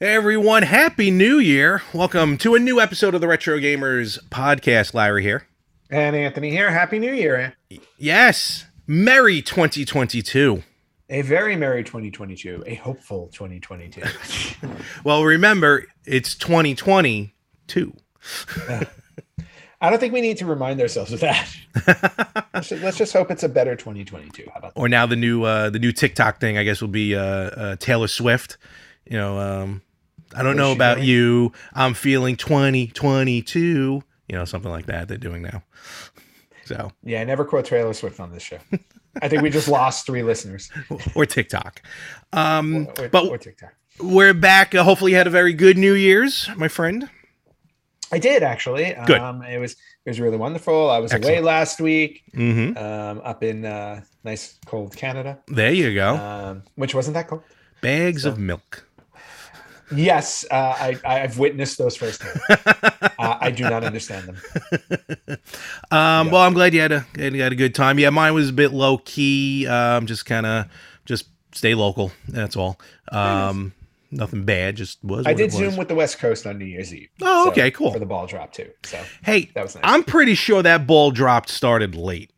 Hey everyone, happy new year. Welcome to a new episode of the Retro Gamers podcast. Larry here. And Anthony here. Happy New Year. Eh? Yes. Merry 2022. A very merry 2022. A hopeful 2022. Well, remember, it's 2022. I don't think we need to remind ourselves of that. let's, just, let's just hope it's a better 2022. How about that? Or now the new uh the new TikTok thing I guess will be uh, uh Taylor Swift. You know, um I don't know about doing? you. I'm feeling 2022. You know, something like that they're doing now. So, Yeah, I never quote Taylor Swift on this show. I think we just lost three listeners. or TikTok. Um Or, but or TikTok. we're back. Uh, hopefully you had a very good New Year's, my friend. I did actually. Good. Um, it was it was really wonderful. I was away last week, Mhm. um, up in uh, nice cold Canada, There you go. um, which wasn't that cold. Bags so- of milk. Yes, uh, I I've witnessed those firsthand. uh, I do not understand them. Um, Well, I'm glad you had a you had a good time. Yeah, mine was a bit low key. Um, just kind of just stay local. That's all. Um, nothing bad. Just was. I did zoom with the West Coast on New Year's Eve. Oh, so- okay, cool. For the ball drop too. So Hey, that was nice. I'm pretty sure that ball dropped started late.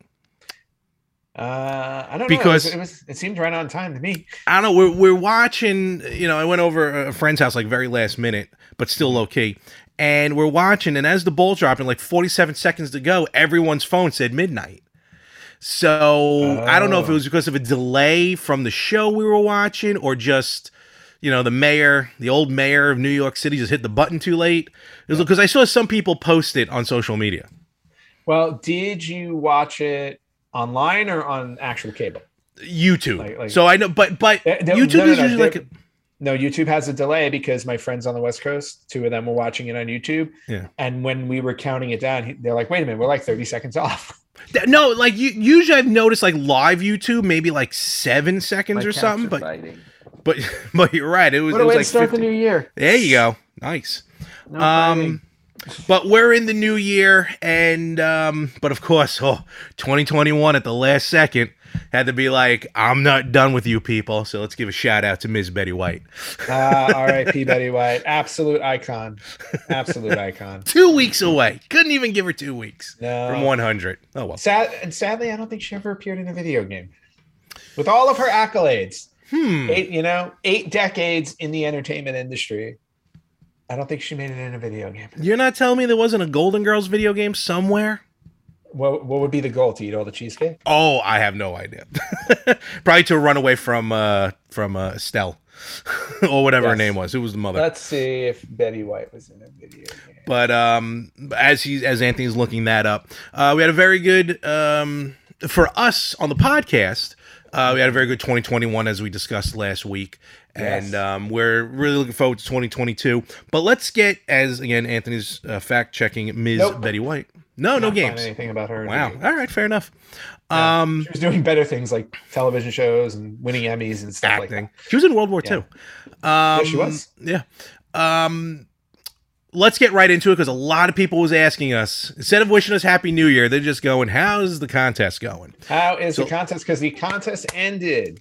uh, I don't Because- know. It was, it was it seemed right on time to me. I don't know. We're we're watching. You know, I went over a friend's house like very last minute, but still low key. And we're watching, and as the ball dropped, in like 47 seconds to go, everyone's phone said midnight. So I don't know if it Oh. was because of a delay from the show we were watching, or just you know the mayor, the old mayor of New York City, just hit the button too late. It was because I saw some people post it on social media. Well, did you watch it online or on actual cable? YouTube. Like- like- so I know, but but no, YouTube no, no, is no, usually like they- No, YouTube has a delay because my friends on the West Coast, two of them were watching it on YouTube. Yeah. And when we were counting it down, they're like, wait a minute, we're like 30 seconds off. No, like you, usually I've noticed like live YouTube, maybe like seven seconds or something. But but but you're right. It was, What a way like to start 50 the new year. There you go. Nice. No Um, but we're in the new year, and um, but of course, oh, 2021 at the last second had to be like, I'm not done with you people. So let's give a shout out to Ms. Betty White. Uh, R.I.P. Betty White, absolute icon, absolute icon. Two weeks away. Couldn't even give her two weeks No. from 100. Oh well. Sad, and sadly, I don't think she ever appeared in a video game. With all of her accolades, Hmm. eight, you know, eight decades in the entertainment industry, I don't think she made it in a video game. You're not telling me there wasn't a Golden Girls video game somewhere? What what would be the goal to eat all the cheesecake? Oh, I have no idea. Probably to run away from uh from uh Estelle or whatever her name was. Who was the mother? Let's see if Betty White was in a video game. but um as he as Anthony's looking that up, uh we had a very good um for us on the podcast, uh we had a very good 2021 as we discussed last week. And um, we're really looking forward to 2022. But let's get, as again, Anthony's uh, fact checking Ms. Nope. Betty White. No, no Not find games. Anything about her? Wow. All right, fair enough. Yeah. Um, she was doing better things like television shows and winning Emmys and stuff like that. She was in World War Yeah. II. Um, she was. Yeah. Um, let's get right into it because a lot of people was asking us instead of wishing us Happy New Year, they're just going, "How's the contest going?" How is So- the contest? Because the contest ended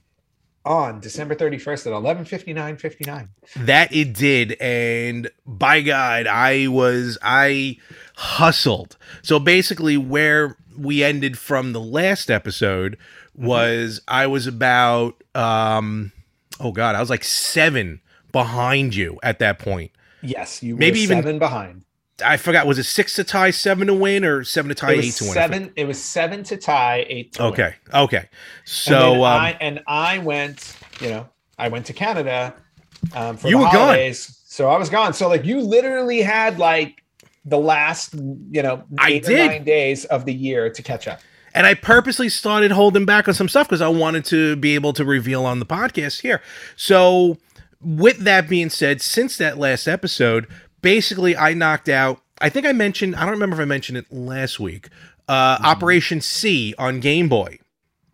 on December 31st at 11:59:59. That it did, and by God, I was I hustled. So basically, where we ended from the last episode was I was about um oh God, I was like seven behind you at that point. Yes, you were Maybe even- seven behind. I forgot. Was it six to tie, seven to win, or seven to tie, eight to win? seven. It was seven to tie, eight to win. Okay. Okay. And So um, I and I went. You know, I went to Canada um, for You the were gone. holidays. So I was gone. So like you literally had like the last you know I eight or did. nine days of the year to catch up. and I purposely started holding back on some stuff because I wanted to be able to reveal on the podcast here. So, with that being said, since that last episode, basically I knocked out. I think I mentioned. I don't remember if I mentioned it last week. Uh, Mm-hmm. Operation C on Game Boy.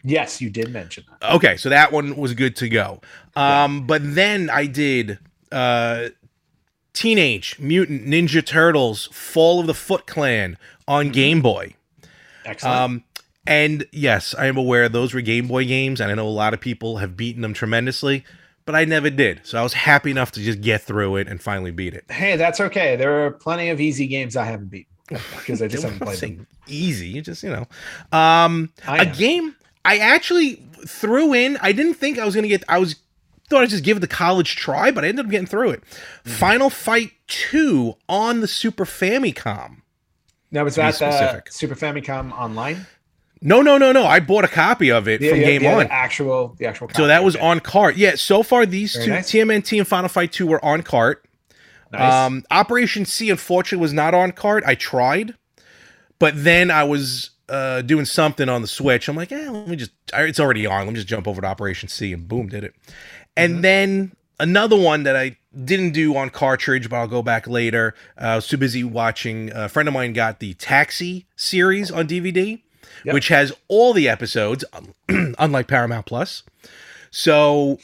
Yes, you did mention that. Okay, so that one was good to go. Um, but then I did uh, Teenage Mutant Ninja Turtles: Fall of the Foot Clan on Game Boy. Excellent. Um, And yes, I am aware those were Game Boy games, and I know a lot of people have beaten them tremendously, but I never did. So I was happy enough to just get through it and finally beat it. Hey, that's okay. There are plenty of easy games I haven't beaten because I just haven't played them. Easy, you just you know, um, a game I actually threw in. I didn't think I was gonna get. I was thought I'd just give it the college try, but I ended up getting through it. Mm-hmm. Final Fight Two on the Super Famicom. Now was that the specific. Super Famicom online? No, no, no, no. I bought a copy of it The, from the- Game the On. actual, the actual. So that was on cart. Yeah, so far these Very two nice. TMNT and Final Fight 2 were on cart. Nice. Um Operation C unfortunately was not on cart. I tried. But then I was uh doing something on the Switch. I'm like, "Eh, let me just it's already on. Let me just jump over to Operation C and boom, did it. And Mhm. then another one that I didn't do on cartridge, but I'll go back later. Uh, I was too busy watching. A friend of mine got the Taxi series on DVD, Yep. which has all the episodes, unlike Paramount Plus. So,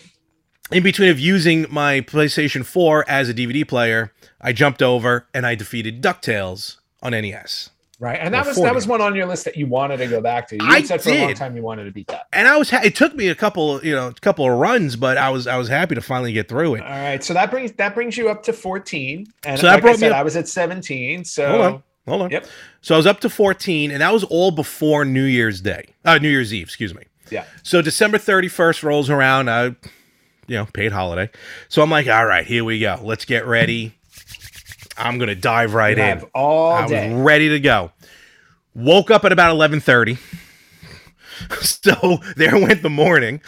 in between of using my PlayStation 4 as a DVD player, I jumped over and I defeated DuckTales on NES. right, and that was 40. that was one on your list that you wanted to go back to. You I said for a long did. time you wanted to beat that. And I was ha- it took me a couple, you know, a couple of runs, but I was I was happy to finally get through it. All right, so that brings that brings you up to fourteen, and So that like I brought me up- I was at seventeen. So. Hold on. Yep. So I was up to 14, and that was all before New Year's Day. Uh, New Year's Eve, excuse me. yeah, So December 31st rolls around. I, you know, paid holiday. So I'm like, all right, here we go. Let's get ready. I'm gonna dive right you in. all I was ready to go. Woke up at about 11:30. so there went the morning.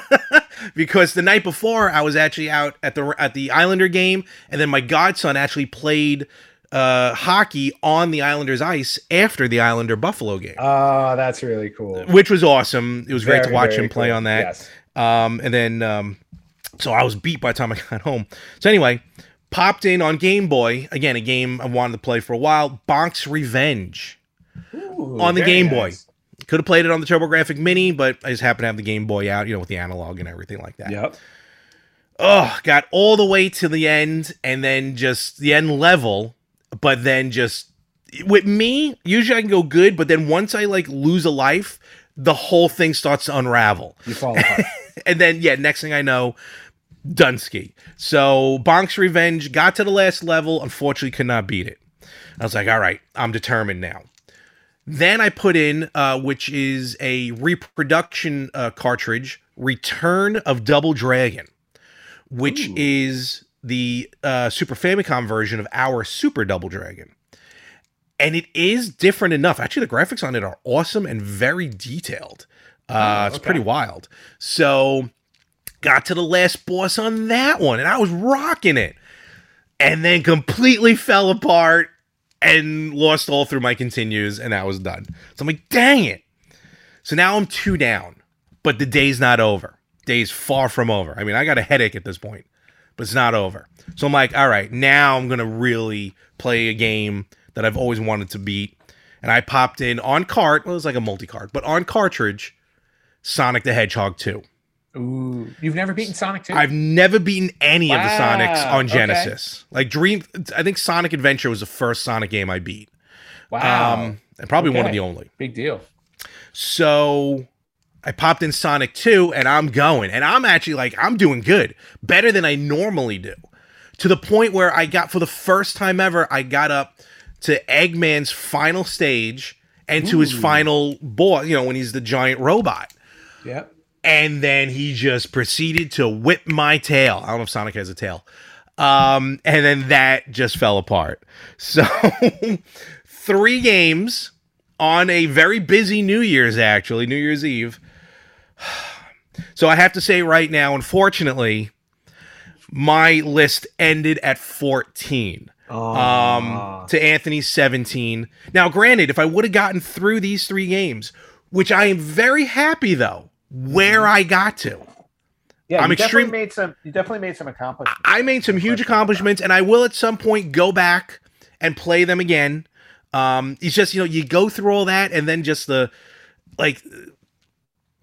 because the night before I was actually out at the at the Islander game and then my godson actually played uh, hockey on the Islanders ice after the Islander Buffalo game, Oh, that's really cool. which was awesome. It was great to watch him play cool. on that. Yes. Um, and then, um, so I was beat by the time I got home. So anyway, popped in on Game Boy again, a game I wanted to play for a while. Bonk's Revenge Ooh, on the very Game Boy. Could have played it on the TurboGrafx Mini, but I just happened to have the Game Boy out, you know, with the analog and everything like that. Yep. Oh, got all the way to the end, and then just the end level, but then just with me, usually I can go good, but then once I like lose a life, the whole thing starts to unravel. You fall apart. and then yeah, next thing I know, Dunsky. So Bonk's Revenge got to the last level, unfortunately could not beat it. I was like, all right, I'm determined now. Then I put in, uh, which is a reproduction uh, cartridge, Return of Double Dragon, which Ooh. is the uh, Super Famicom version of our Super Double Dragon. And it is different enough. Actually, the graphics on it are awesome and very detailed. Uh, Oh, It's pretty wild. So, got to the last boss on that one, and I was rocking it. And then completely fell apart and lost all through my continues, and that was done. So I'm like, dang it. So now I'm two down, but the day's not over. Day's far from over. I mean, I got a headache at this point, but it's not over. So I'm like, all right, now I'm gonna really play a game that I've always wanted to beat. And I popped in on cart, well, it was like a multi-cart, but on cartridge, Sonic the Hedgehog 2. Ooh, you've never beaten Sonic 2? I've never beaten any of the Sonics Wow, on okay. Genesis. Like Dream, I think Sonic Adventure was the first Sonic game I beat. wow. Um, and probably one of the only. Big deal. So I popped in Sonic 2 and I'm going. And I'm actually like, I'm doing good. Better than I normally do. To the point where I got, for the first time ever, I got up to Eggman's final stage and to his final boss, you know, when he's the giant robot. Yep. And then he just proceeded to whip my tail. I don't know if Sonic has a tail. Um, and then that just fell apart. So three games on a very busy New Year's, actually, New Year's Eve. So I have to say right now, unfortunately, my list ended at 14 um to Anthony's 17. Now, granted, if I would have gotten through these three games, which I am very happy though, where I got to. yeah, I'm you extreme- definitely made some. You definitely made some accomplishments. I made some huge accomplishments, and I will at some point go back and play them again. Um, it's just you know you go through all that, and then just the like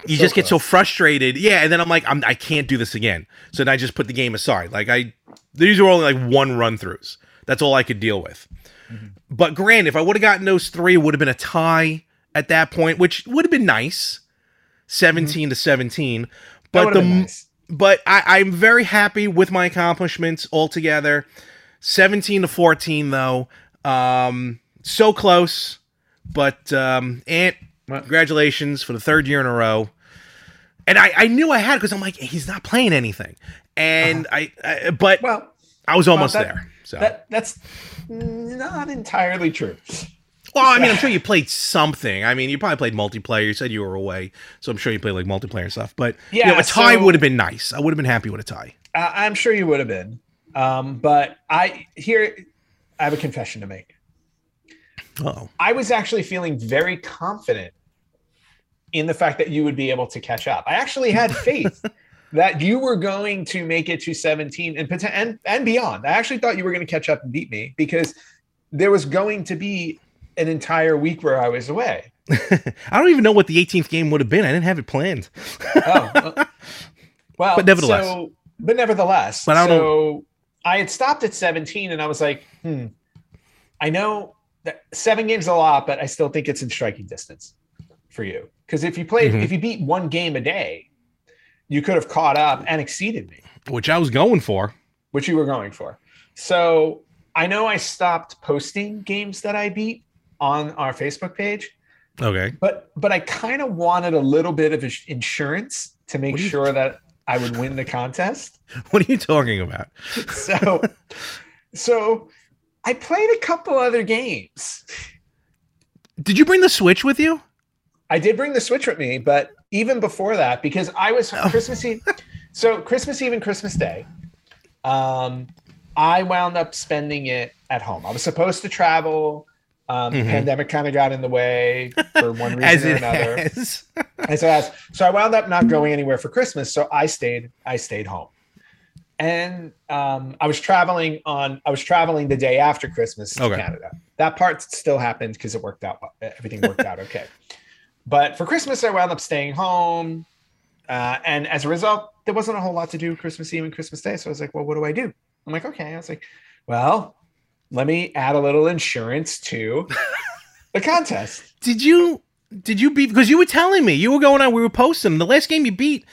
you So just get so frustrated. Yeah, and then I'm like, I'm, I can't do this again. So then I just put the game aside. Like I, these were only like one run throughs. That's all I could deal with. Mm-hmm. But grand, if I would have gotten those three, it would have been a tie, at that point, which would have been nice, 17 to 17. But the nice. but I, I'm very happy with my accomplishments altogether. 17 to 14 though. Um so close. But um Ant, Well- congratulations for the third year in a row. And I, I knew I had because I'm like, he's not playing anything. And I, I but Uh-huh. well, I was almost that- there. So that that's not entirely true. well, I mean, I'm sure you played something. I mean, you probably played multiplayer. You said you were away, so I'm sure you played like multiplayer stuff. But yeah, Yeah, a tie so- would have been nice. I would have been happy with a tie. Uh, I'm sure you would have been. Um, but I here I have a confession to make. Oh, I was actually feeling very confident in the fact that you would be able to catch up. I actually had faith that you were going to make it to 17 and and and beyond. I actually thought you were going to catch up and beat me because there was going to be an entire week where I was away. I don't even know what the 18th game would have been. I didn't have it planned. Oh, well, But nevertheless. so, but nevertheless, But I so I had stopped at 17 and I was like, hmm, I know that seven games a lot, but I still think it's in striking distance for you. Because if you played, Mhm. if you beat one game a day, you could have caught up and exceeded me, which I was going for. which you were going for. So I know I stopped posting games that I beat on our Facebook page, Okay. but but I kind of wanted a little bit of insurance to make What do you- sure that I would win the contest. What are you talking about? so so I played a couple other games. Did you bring the Switch with you? I did bring the Switch with me, but even before that, because I was Oh. Christmas Eve. So Christmas Eve and Christmas Day, um, I wound up spending it at home. I was supposed to travel. Um, Mhm. Pandemic kind of got in the way for one reason or another. And so, as, so I wound up not going anywhere for Christmas. So I stayed. I stayed home, and um, I was traveling on. I was traveling the day after Christmas to Canada. That part still happened because it worked out. Everything worked out okay. But for Christmas, I wound up staying home, uh, and as a result, there wasn't a whole lot to do Christmas Eve and Christmas Day. So I was like, "Well, what do I do?" I'm like, "Okay." I was like, "Well, let me add a little insurance to the contest." Did you did you beat because you were telling me you were going on we were posting the last game you beat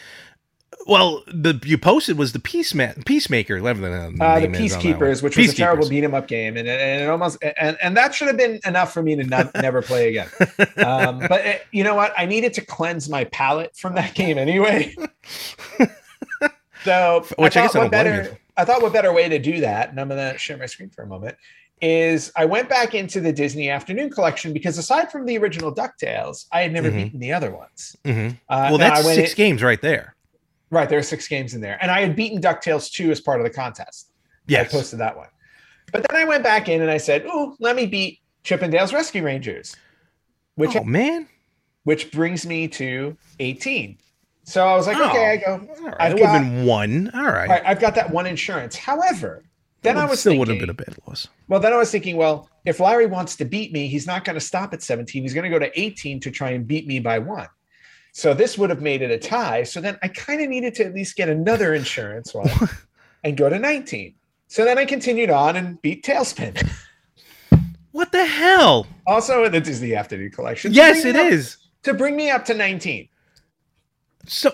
well the you posted was the peacemaker peacemaker whatever the, uh, the is on that. Peacekeepers, which was a terrible beat 'em up game, and, and it almost and, and that should have been enough for me to not, never play again. Um, but it, you know what? I needed to cleanse my palate from that game anyway. so Which I guess I blame better. you. I thought what better way to do that, and I'm going to share my screen for a moment. Is I went back into the Disney Afternoon Collection because aside from the original Ducktales, I had never Mhm. beaten the other ones. Mhm. Uh, well that's six in- games right there right. There are six games in there, and I had beaten Ducktales two as part of the contest. yes I posted that one. But then I went back in and I said, "Oh, let me beat Chip 'n Dale's Rescue Rangers," which oh man which brings me to 18. So I was like, Oh. "Okay," I oh, go, all right I've it would have got- been one all right, "All right, I've got that one insurance." However, then I was still thinking, would have been a bad loss well, then I was thinking, well, if Larry wants to beat me, he's not going to stop at 17. He's going to go to 18 to try and beat me by one. So this would have made it a tie. So then I kind of needed to at least get another insurance one and go to 19. So then I continued on and beat TaleSpin. what the hell Also in the Disney Afternoon Collection. yes it up- is To bring me up to 19. so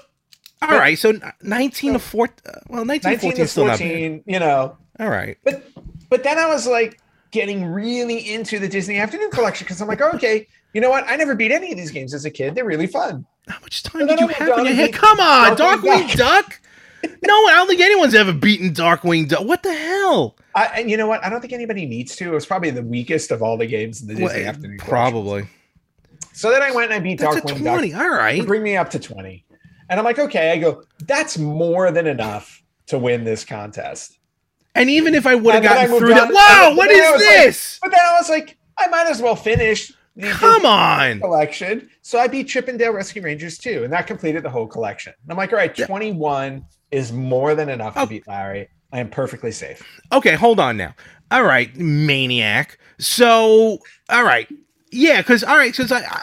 all But- right so 19 to 4 uh, well 19 to 19 14 to is still not 14, you know. all right But but then I was like getting really into the Disney Afternoon Collection because I'm like, okay, you know what? I never beat any of these games as a kid. They're really fun. How much time did you have went in your head? beat Come on, Darkwing Darkwing Duck. no, I don't think anyone's ever beaten Darkwing Duck. What the hell? I, and you know what? I don't think anybody needs to. It was probably the weakest of all the games in the Disney Well, Afternoon Collection. probably. So then I went and I beat That's Darkwing Duck 20. All to bring me up to 20. And I'm like, okay, I go, that's more than enough to win this contest. And even if I would have gotten through that, wow, what is like- this? But then I was like, I might as well finish Come on. collection. So I beat Chip 'n Dale Rescue Rangers too, and that completed the whole collection. And I'm like, all right, Yeah. 21 is more than enough Oh. to beat Larry. I am perfectly safe. Okay, hold on now. All right, maniac. So, all right. Yeah, because, all right, since I, I,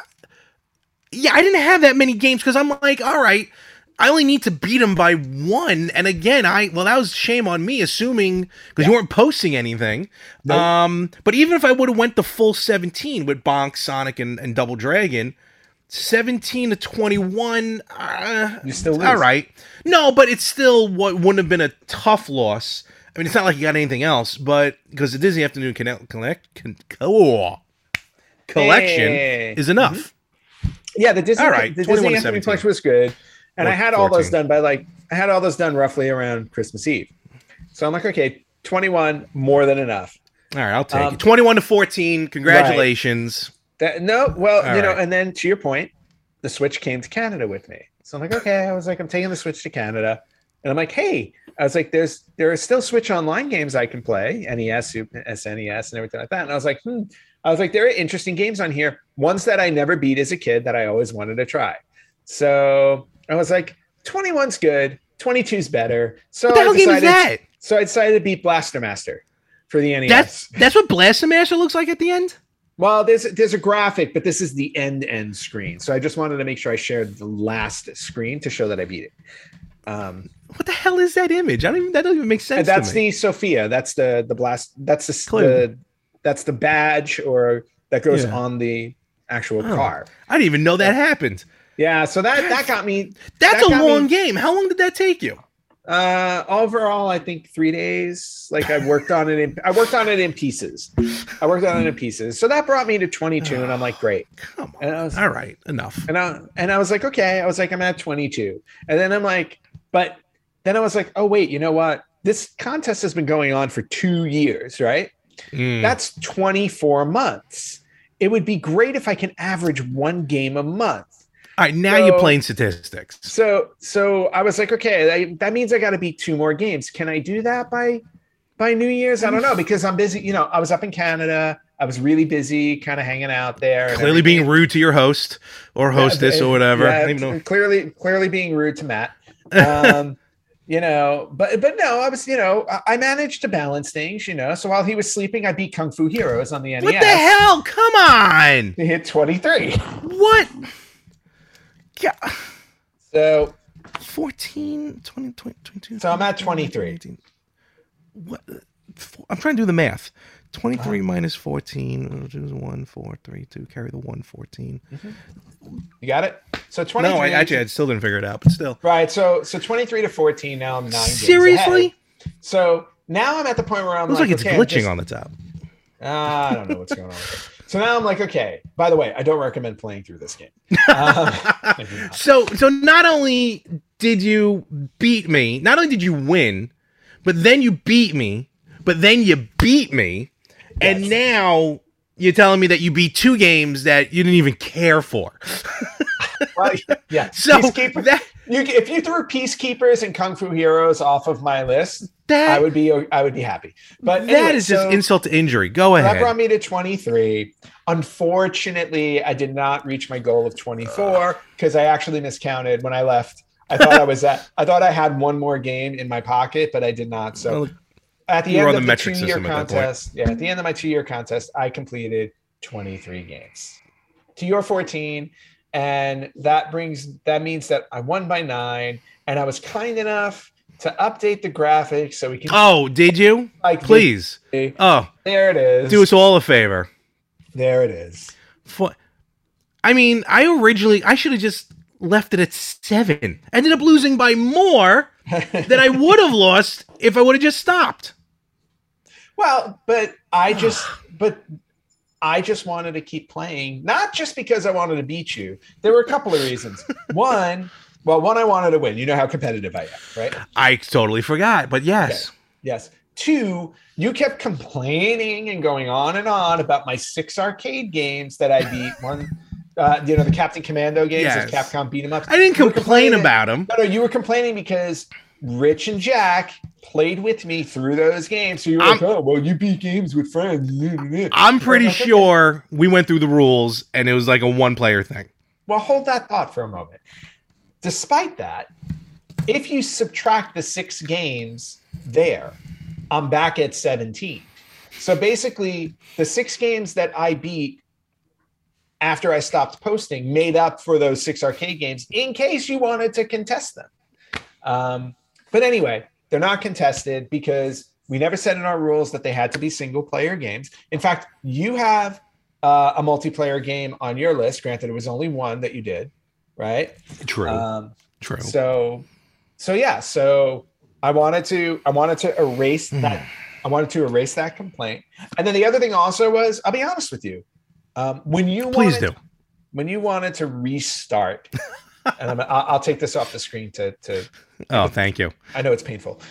yeah, I didn't have that many games because I'm like, all right, I only need to beat him by one. And again, I well, that was shame on me, assuming because you weren't posting anything. Nope. Um, but even if I would have went the full 17 with Bonk, Sonic, and, and Double Dragon, 17 to 21, uh, You still lose. all right. No, but it's still what wouldn't have been a tough loss. I mean, it's not like you got anything else, but because the Disney Afternoon Connect, connect, con, oh, collection Hey. is enough. Yeah, the Disney All right, the Disney Afternoon 17. collection was good, and I had all those done by like I had all those done roughly around Christmas Eve. So I'm like, okay, 21 more than enough. All right, I'll take Um, it. 21 to 14. Congratulations. That no, well, All you know, right. and then to your point, the Switch came to Canada with me. So I'm like, okay, I was like, I'm taking the Switch to Canada, and I'm like, hey, I was like, there's there are still Switch Online games I can play, NES, SNES, and everything like that. And I was like, hmm, I was like, there are interesting games on here, ones that I never beat as a kid that I always wanted to try. So I was like, 21's good, 22's better. So What the I hell game is decided- that? So I decided to beat Blaster Master for the NES. That's that's what Blaster Master looks like at the end. Well, there's there's a graphic, but this is the end end screen. So I just wanted to make sure I shared the last screen to show that I beat it. Um, What the hell is that image? I don't even that doesn't even make sense. and that's the Sophia. That's the the blast. That's the, the that's the badge or that goes Yeah. on the actual Oh. car. I didn't even know that happened. Yeah. So that that got me. That's That a long me- game. How long did that take you? Uh, overall, I think three days. Like I worked on it. In, I worked on it in pieces. I worked on it in pieces. So that brought me to 22, and I'm like, great. Come on. And I was All right, enough. And I and I was like, okay. I was like, I'm at 22. And then I'm like, but then I was like, oh wait, you know what? This contest has been going on for two years, right? Mm. That's 24 months. It would be great if I can average one game a month. All right, now so- you're playing statistics. So so I was like, okay, I, that means I got to beat two more games. Can I do that by by New Year's? I don't know because I'm busy. You know, I was up in Canada. I was really busy, kind of hanging out there. Clearly being rude to your host or hostess Yeah, or whatever. yeah, I don't even know. clearly, clearly being rude to Matt. Um, you know, but but no, I was, you know, I- managed to balance things. You know, so while he was sleeping, I beat Kung Fu Heroes on the NES. What the hell? Come on. To hit twenty three. What? Yeah. So 14, 20, 20, 22. So I'm at 23. 18. What? I'm trying to do the math. 23 uh-huh. minus 14, uh, which is 1, 4, 3, 2. Carry the 1, 14. Mm-hmm. you got it. So twenty. No, I actually I still didn't figure it out, but still. right. So so twenty three to fourteen. Now I'm nine. games Seriously? ahead. So now I'm at the point where I'm Looks like, like it's okay, glitching just- on the top. Ah, I don't know what's going on. So now I'm like, okay. By the way, I don't recommend playing through this game. Um, I do not. So so not only did you beat me, not only did you win, but then you beat me, but then you beat me, and now you're telling me that you beat two games that you didn't even care for. Well, yeah. So Peacekeeper- that You, if you threw Peacekeepers and Kung Fu Heroes off of my list, that I would be I would be happy. But that anyway, is just so insult to injury. Go ahead. that brought me to 23. Unfortunately, I did not reach my goal of 24 because I actually miscounted when I left. I thought I was at I thought I had one more game in my pocket, but I did not. So Well, at the end of the two year contest, yeah, at the end of my two year contest, I completed 23 games to your 14. And that brings that means that I won by nine, and I was kind enough to update the graphics so we can oh, did you? like Please. Oh, there it is. do us all a favor. there it is. For, I mean, I originally I should have just left it at seven. Ended up losing by more than I would have lost if I would have just stopped. well, but I just but I just wanted to keep playing, not just because I wanted to beat you. There were a couple of reasons. One, well, one I wanted to win. You know how competitive I am, right? I totally forgot, but yes. Yes. Two, you kept complaining and going on and on about my six arcade games that I beat. One, uh, you know, the Captain Commando games, Yes. Capcom beat 'em up. I didn't You complain about him. No, no, you were complaining because Rich and Jack played with me through those games. So you were like, oh, well, you beat games with friends. I'm pretty sure we went through the rules and it was like a one player thing. Well, hold that thought for a moment. Despite that, if you subtract the six games there, I'm back at 17. So basically, the six games that I beat after I stopped posting made up for those six arcade games in case you wanted to contest them. Um, but anyway, they're not contested because we never said in our rules that they had to be single player games. In fact, you have uh, a multiplayer game on your list. Granted, it was only one that you did, right? True. Um, True. so, so yeah. So I wanted to I wanted to erase Hmm. that. I wanted to erase that complaint. And then the other thing also was, I'll be honest with you, um, when you Please wanted, do. when you wanted to restart, and I'm, I'll, I'll take this off the screen to to Oh, thank you. I know it's painful.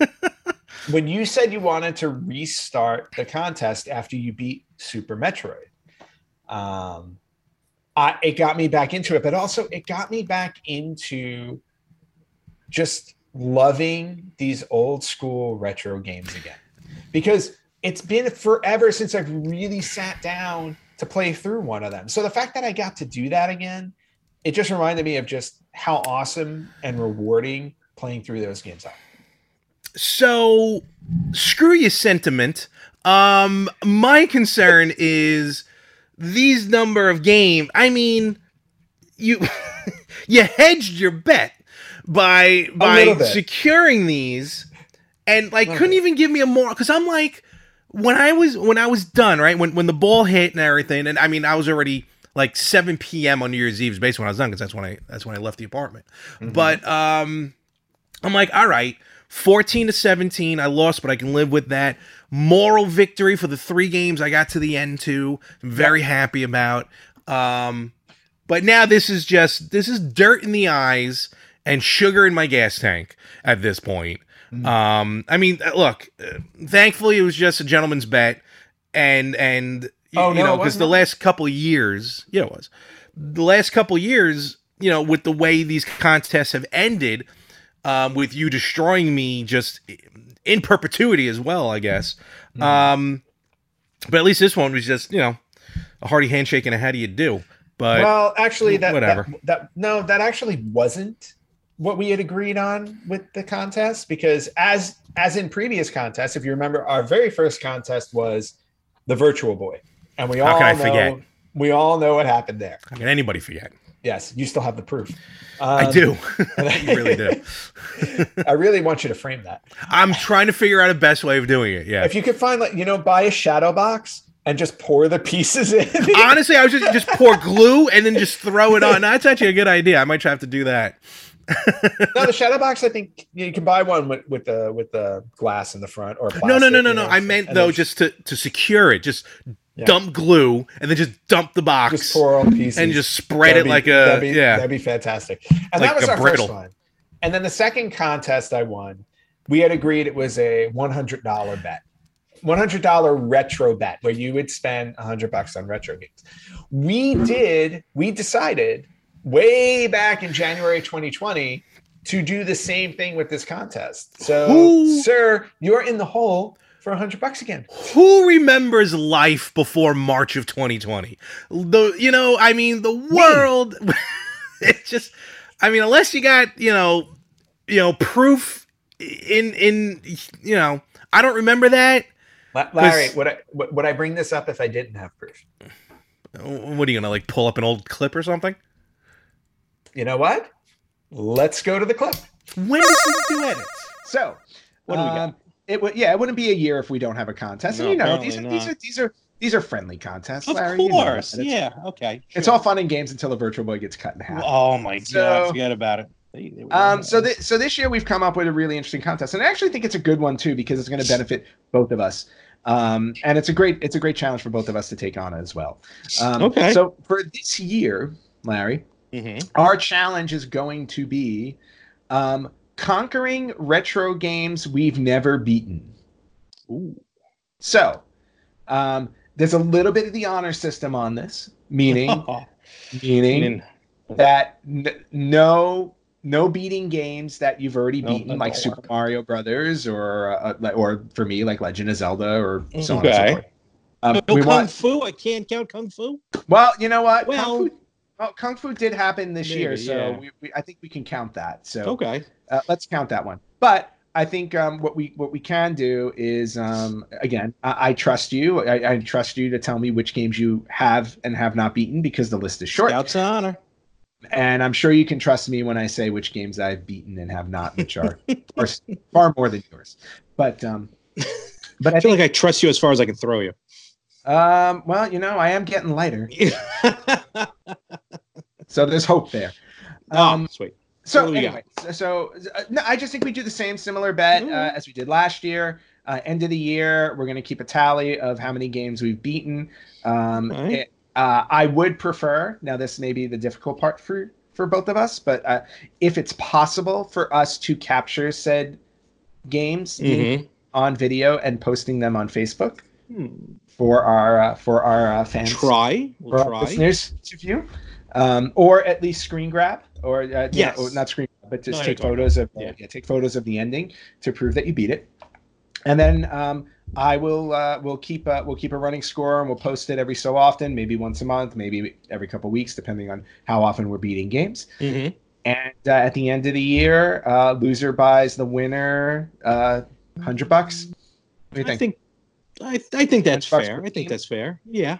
when you said you wanted to restart the contest after you beat Super Metroid, um, I, it got me back into it, but also it got me back into just loving these old school retro games again because it's been forever since I've really sat down to play through one of them. So the fact that I got to do that again, it just reminded me of just how awesome and rewarding playing through those games are. So screw your sentiment. Um, my concern is these number of game. I mean, you you hedged your bet by by securing these, and like couldn't bit. even give me a more because I'm like when I was when I was done right when when the ball hit and everything, and I mean I was already like 7 p.m. on New Year's Eve is basically when I was done because that's when I that's when I left the apartment. Mm-hmm. But um, I'm like, all right, 14 to 17. I lost, but I can live with that. Moral victory for the three games I got to the end to. I'm very happy about. Um, but now this is just this is dirt in the eyes and sugar in my gas tank at this point. Mm. Um, I mean, uh, look, uh, thankfully it was just a gentleman's bet, and and Oh, you no, know because the last couple years, yeah, it was the last couple years, you know, with the way these contests have ended, um, with you destroying me just in perpetuity as well, I guess. Mm. Um, but at least this one was just, you know, a hearty handshake and a how do you do. But well, actually, that whatever. That, that no, that actually wasn't what we had agreed on with the contest because as as in previous contests, if you remember, our very first contest was the Virtual Boy, and we How all can I know forget? we all know what happened there. how can anybody forget? Yes, you still have the proof. I Um, do. I really do. I really want you to frame that. I'm trying to figure out a best way of doing it. Yeah. If you could find like you know, buy a shadow box and just pour the pieces in. Honestly, I was just just pour glue and then just throw it on. That's actually a good idea. I might have to do that. no, the shadow box. I think you can buy one with with the with the glass in the front or No, no, no, no, you no. I meant though just to to secure it. Just Yeah. dump glue and then just dump the box just pour all pieces and just spread That'd it be- like a that'd be, yeah. that'd be fantastic. And Like that was our brittle. first one. And then the second contest I won, we had agreed it was a one hundred dollar bet, one hundred dollar retro bet where you would spend hundred bucks on retro games. We did. We decided way back in January 2020 to do the same thing with this contest. So, Who- sir, you're in the hole for hundred bucks again. Who remembers life before March of 2020? The you know, I mean, the world. it's just, I mean, unless you got you know, you know, proof in in you know, I don't remember that. Larry, would I would would I bring this up if I didn't have proof? What are you gonna like pull up an old clip or something? You know what? Let's go to the clip. When does he do edits? So, What do we got? um, It would, yeah, it wouldn't be a year if we don't have a contest. No, and you know, these are, these are these are these are friendly contests. Of Larry, you know course. that. It's, yeah. Okay. It's all fun and games until the virtual boy gets cut in half. Oh my So- god! Forget about it. They- they Um, so th- so this year we've come up with a really interesting contest, and I actually think it's a good one too because it's going to benefit both of us. Um, and it's a great it's a great challenge for both of us to take on as well. Um, Okay. So for this year, Larry, Mhm. our challenge is going to be um, conquering retro games we've never beaten. Ooh. So um, there's a little bit of the honor system on this, meaning I meaning that n- no no beating games that you've already No, beaten that like don't Super work. Mario Brothers or uh, or for me like Legend of Zelda or so on and so forth. Um, no we kung want fu. I can't count kung fu. well, you know what? Well- Kung Fu, well, Kung Fu did happen this year, so yeah. we, we, I think we can count that. So Okay. uh, let's count that one. But I think um, what we what we can do is um, again, I, I trust you. I, I trust you to tell me which games you have and have not beaten because the list is short. Scouts honor. And I'm sure you can trust me when I say which games I've beaten and have not, which are, are far more than yours. But um, but I I feel think like I trust you as far as I can throw you. Um, well, you know, I am getting lighter, so there's hope there. Um, oh, sweet. So What do we anyway, so, so uh, no, I just think we do the same similar bet uh, as we did last year. Uh, end of the year, we're going to keep a tally of how many games we've beaten. Um, Alright. it- uh, I would prefer now. This may be the difficult part for for both of us, but uh, if it's possible for us to capture said games Mhm. on video and posting them on Facebook Hmm. For our uh, for our uh, fans Try. We'll our try. listeners to view, um, or at least screen grab, or uh, Yes. know, not screen, grab, but just No, take photos of Yeah. yeah. take photos of the ending to prove that you beat it, and then um, I will uh, we'll keep uh, we'll keep a running score and we'll post it every so often, maybe once a month, maybe every couple weeks, depending on how often we're beating games. Mhm. And uh, at the end of the year, uh, loser buys the winner uh, hundred bucks. What do you I think? Think I, I think that's Lunchbox fair. I think that's fair. Yeah.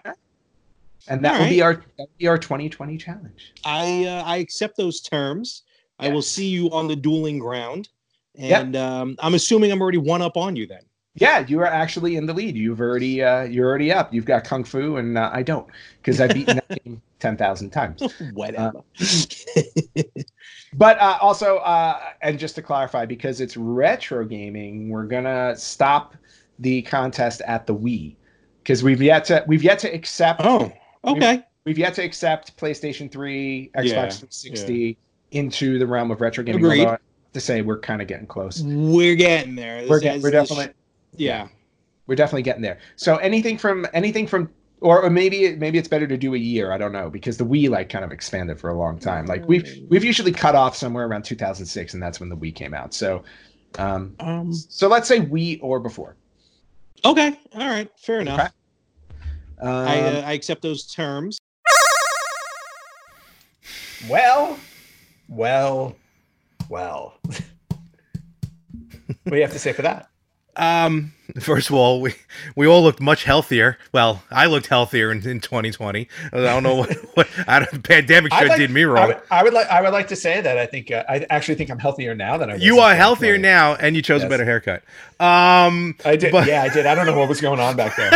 and that all will be our that will be our 2020 challenge. I uh, I accept those terms. I will see you on the dueling ground. Yep. And um, I'm assuming I'm already one up on you then. Yeah, you are actually in the lead. You've already uh, you're already up. You've got kung fu, and uh, I don't because I've beaten that game ten thousand times. Whatever. But uh, also, uh, and just to clarify, because it's retro gaming, we're gonna stop the contest at the Wii because we've yet to we've yet to accept oh, okay. we've yet to accept PlayStation Three, Xbox Yeah, 360 into the realm of retro gaming. Agreed. Although I have to say we're kind of getting close. We're getting there. We're This- we're this- definitely yeah. we're definitely getting there. So anything from anything from or, or maybe maybe it's better to do a year. I don't know because the Wii like kind of expanded for a long time. Like we've we've usually cut off somewhere around 2006, and that's when the Wii came out. So um Um. so let's say Wii or before. Okay. All right. Fair enough. Okay. Um, I uh, I accept those terms. Well, well, well. what do you have to say for that? Um, first of all, we we all looked much healthier. Well, I looked healthier in, in 2020. I don't know what, what I don't, pandemic sure like- did me I wrong. would, I would like I would like to say that I think uh, I actually think I'm healthier now than I was. You are healthier now, and you chose a better haircut. Um, I did. But- yeah, I did. I don't know what was going on back there.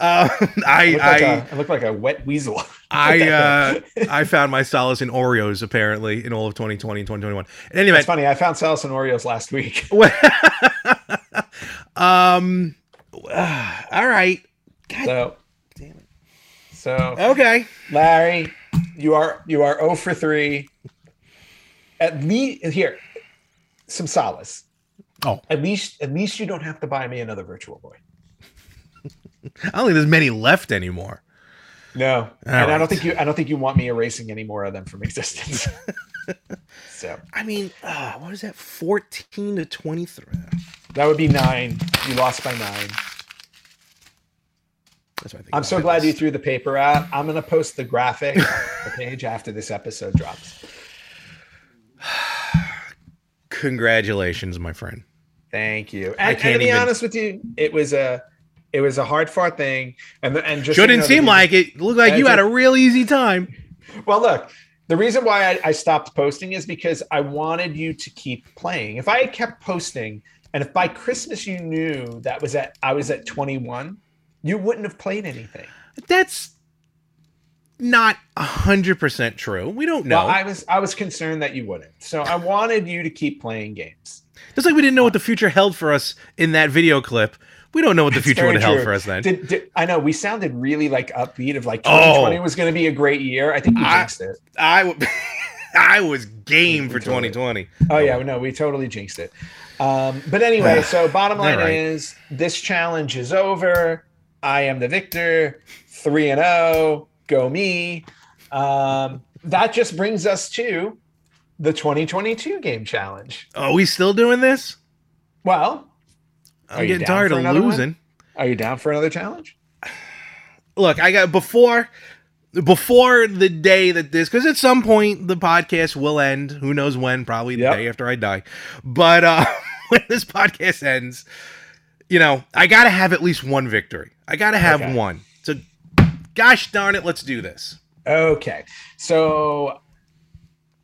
uh, I I looked like, I, a, I like a wet weasel. I uh, I found my solace in Oreos apparently in all of 2020 and 2021. Anyway, It's funny. I found Salsa in Oreos last week. Um, all right. God So, damn it. so Okay. Larry, you are you are 0 for 3. At least here, some solace. Oh. At least at least you don't have to buy me another virtual boy. I don't think there's many left anymore. No. and I don't think you I don't think you want me erasing any more of them from existence. so I mean, uh, what is that? 14 to 23. That would be nine. You lost by nine. That's what I think. I'm so glad you threw the paper out. I'm gonna post the graphic the page after this episode drops. Congratulations, my friend. Thank you. I And, and can't to be even- honest with you, it was a it was a hard fought thing. And the, and just Sure so you didn't know, seem like it. Looked like you had a real easy time. Well, look, the reason why I, I stopped posting is because I wanted you to keep playing. If I had kept posting, and if by Christmas you knew that was at I was at 21, you wouldn't have played anything. That's not hundred percent true. We don't know. Well, I was I was concerned that you wouldn't. So I wanted you to keep playing games. Just like we didn't know what the future held for us in that video clip. We don't know what the future would have held for us then. Did, did, I know we sounded really like upbeat of like Oh. 2020 was going to be a great year. I think you I- jinxed it. I was game for We totally- 2020. Oh yeah, no, we totally jinxed it. Um, but anyway, so bottom line right. is this challenge is over. I am the victor. Three and zero. Go me. Um, that just brings us to the 2022 game challenge. Are we still doing this? Well, I'm getting tired of another one? losing. are you down for another challenge? Look, I got before before the day that this because at some point the podcast will end. Who knows when? Probably the Yep. day after I die. But uh when this podcast ends, you know, I got to have at least one victory. I got to have Okay. one. So, gosh darn it, let's do this. Okay. So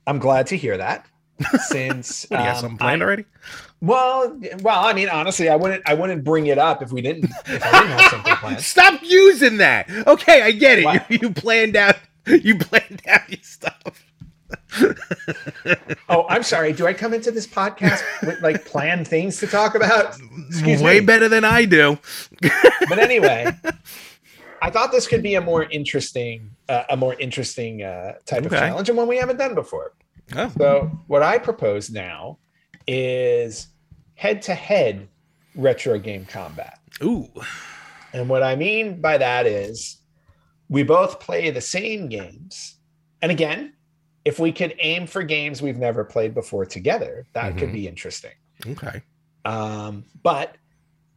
I'm glad to hear that. Since What you got um, something planned I- already? Well, well, I mean, honestly, I wouldn't, I wouldn't bring it up if we didn't, if I didn't have something planned. Stop using that. Okay, I get it. You, you planned out. You planned out your stuff. Oh, I'm sorry. Do I come into this podcast with like planned things to talk about? Excuse Way me. better than I do. But anyway, I thought this could be a more interesting, uh, a more interesting uh, type of challenge and one we haven't done before. Oh, So, what I propose now is head-to-head retro game combat. ooh. And what I mean by that is we both play the same games. And again, if we could aim for games we've never played before together, that could Mhm. be interesting. Okay. Um, but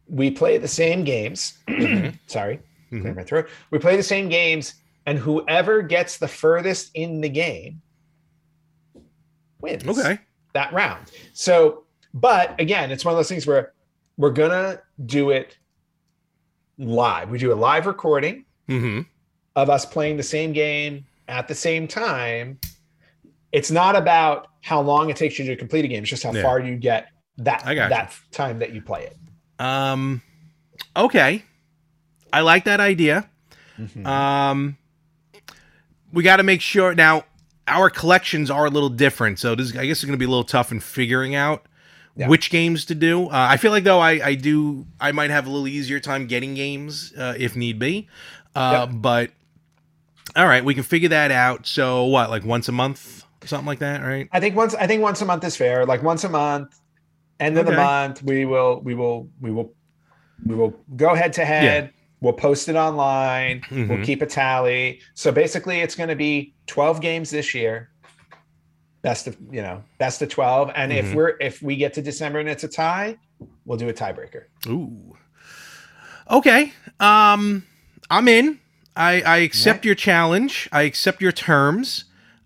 we play the same games. Mhm. Sorry, Mhm. clear my throat. We play the same games, and whoever gets the furthest in the game wins Okay. that round. So, but again, it's one of those things where we're gonna do it live. We do a live recording Mm-hmm. of us playing the same game at the same time. It's not about how long it takes you to complete a game. It's just how Yeah. far you get that that time that you play it. Um. Okay. I like that idea. Mhm. Um. We got to make sure now. Our collections are a little different, so this I guess it's going to be a little tough in figuring out Yeah. which games to do. Uh, I feel like though I I do I might have a little easier time getting games uh, if need be. Uh, But all right, we can figure that out. So what, like once a month, something like that, right? I think once I think once a month is fair. Like once a month, end of the month, we will we will we will we will go head to head. We'll post it online. We'll Mhm. keep a tally. So basically, it's going to be twelve games this year. Best of you know, best of twelve. And if Mhm. we're if we get to December and it's a tie, we'll do a tiebreaker. Ooh. Okay. Um, I'm in. I I accept your challenge. I accept your terms.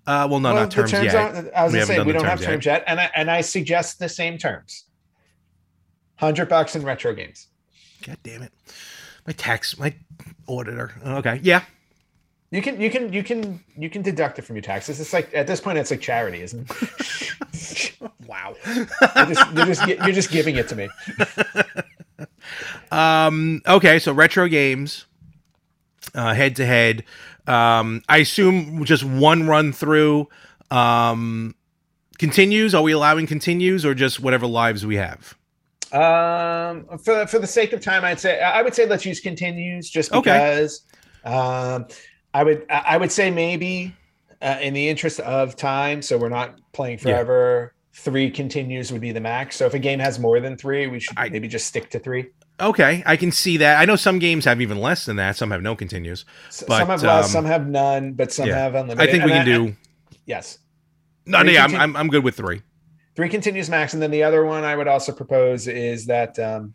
Uh, well, no, Well, not terms, yet. aren't- I was going to say we don't have terms yet. yet, and I and I suggest the same terms. Hundred bucks in retro games. God damn it! My tax, my auditor. Okay, yeah. You can you can you can you can deduct it from your taxes. It's like at this point it's like charity, isn't it? Wow. You're just you're just, you're just giving it to me. um. Okay, so retro games, uh, head to head. Um, I assume just one run through. Um, continues. Are we allowing continues or just whatever lives we have? Um, for for the sake of time, I'd say I would say let's use continues just Okay. because. Um, I would I would say maybe uh, in the interest of time, so we're not playing Yeah. forever. Three continues would be the max. So if a game has more than three, we should I- maybe just stick to three. Okay, I can see that. I know some games have even less than that. Some have no continues. But, some have less, um, some have none, but some yeah. have unlimited. I think we And can I- do. yes. No, no, yeah, I'm, continu- I'm, I'm good with three. three continues max and then the other one i would also propose is that um,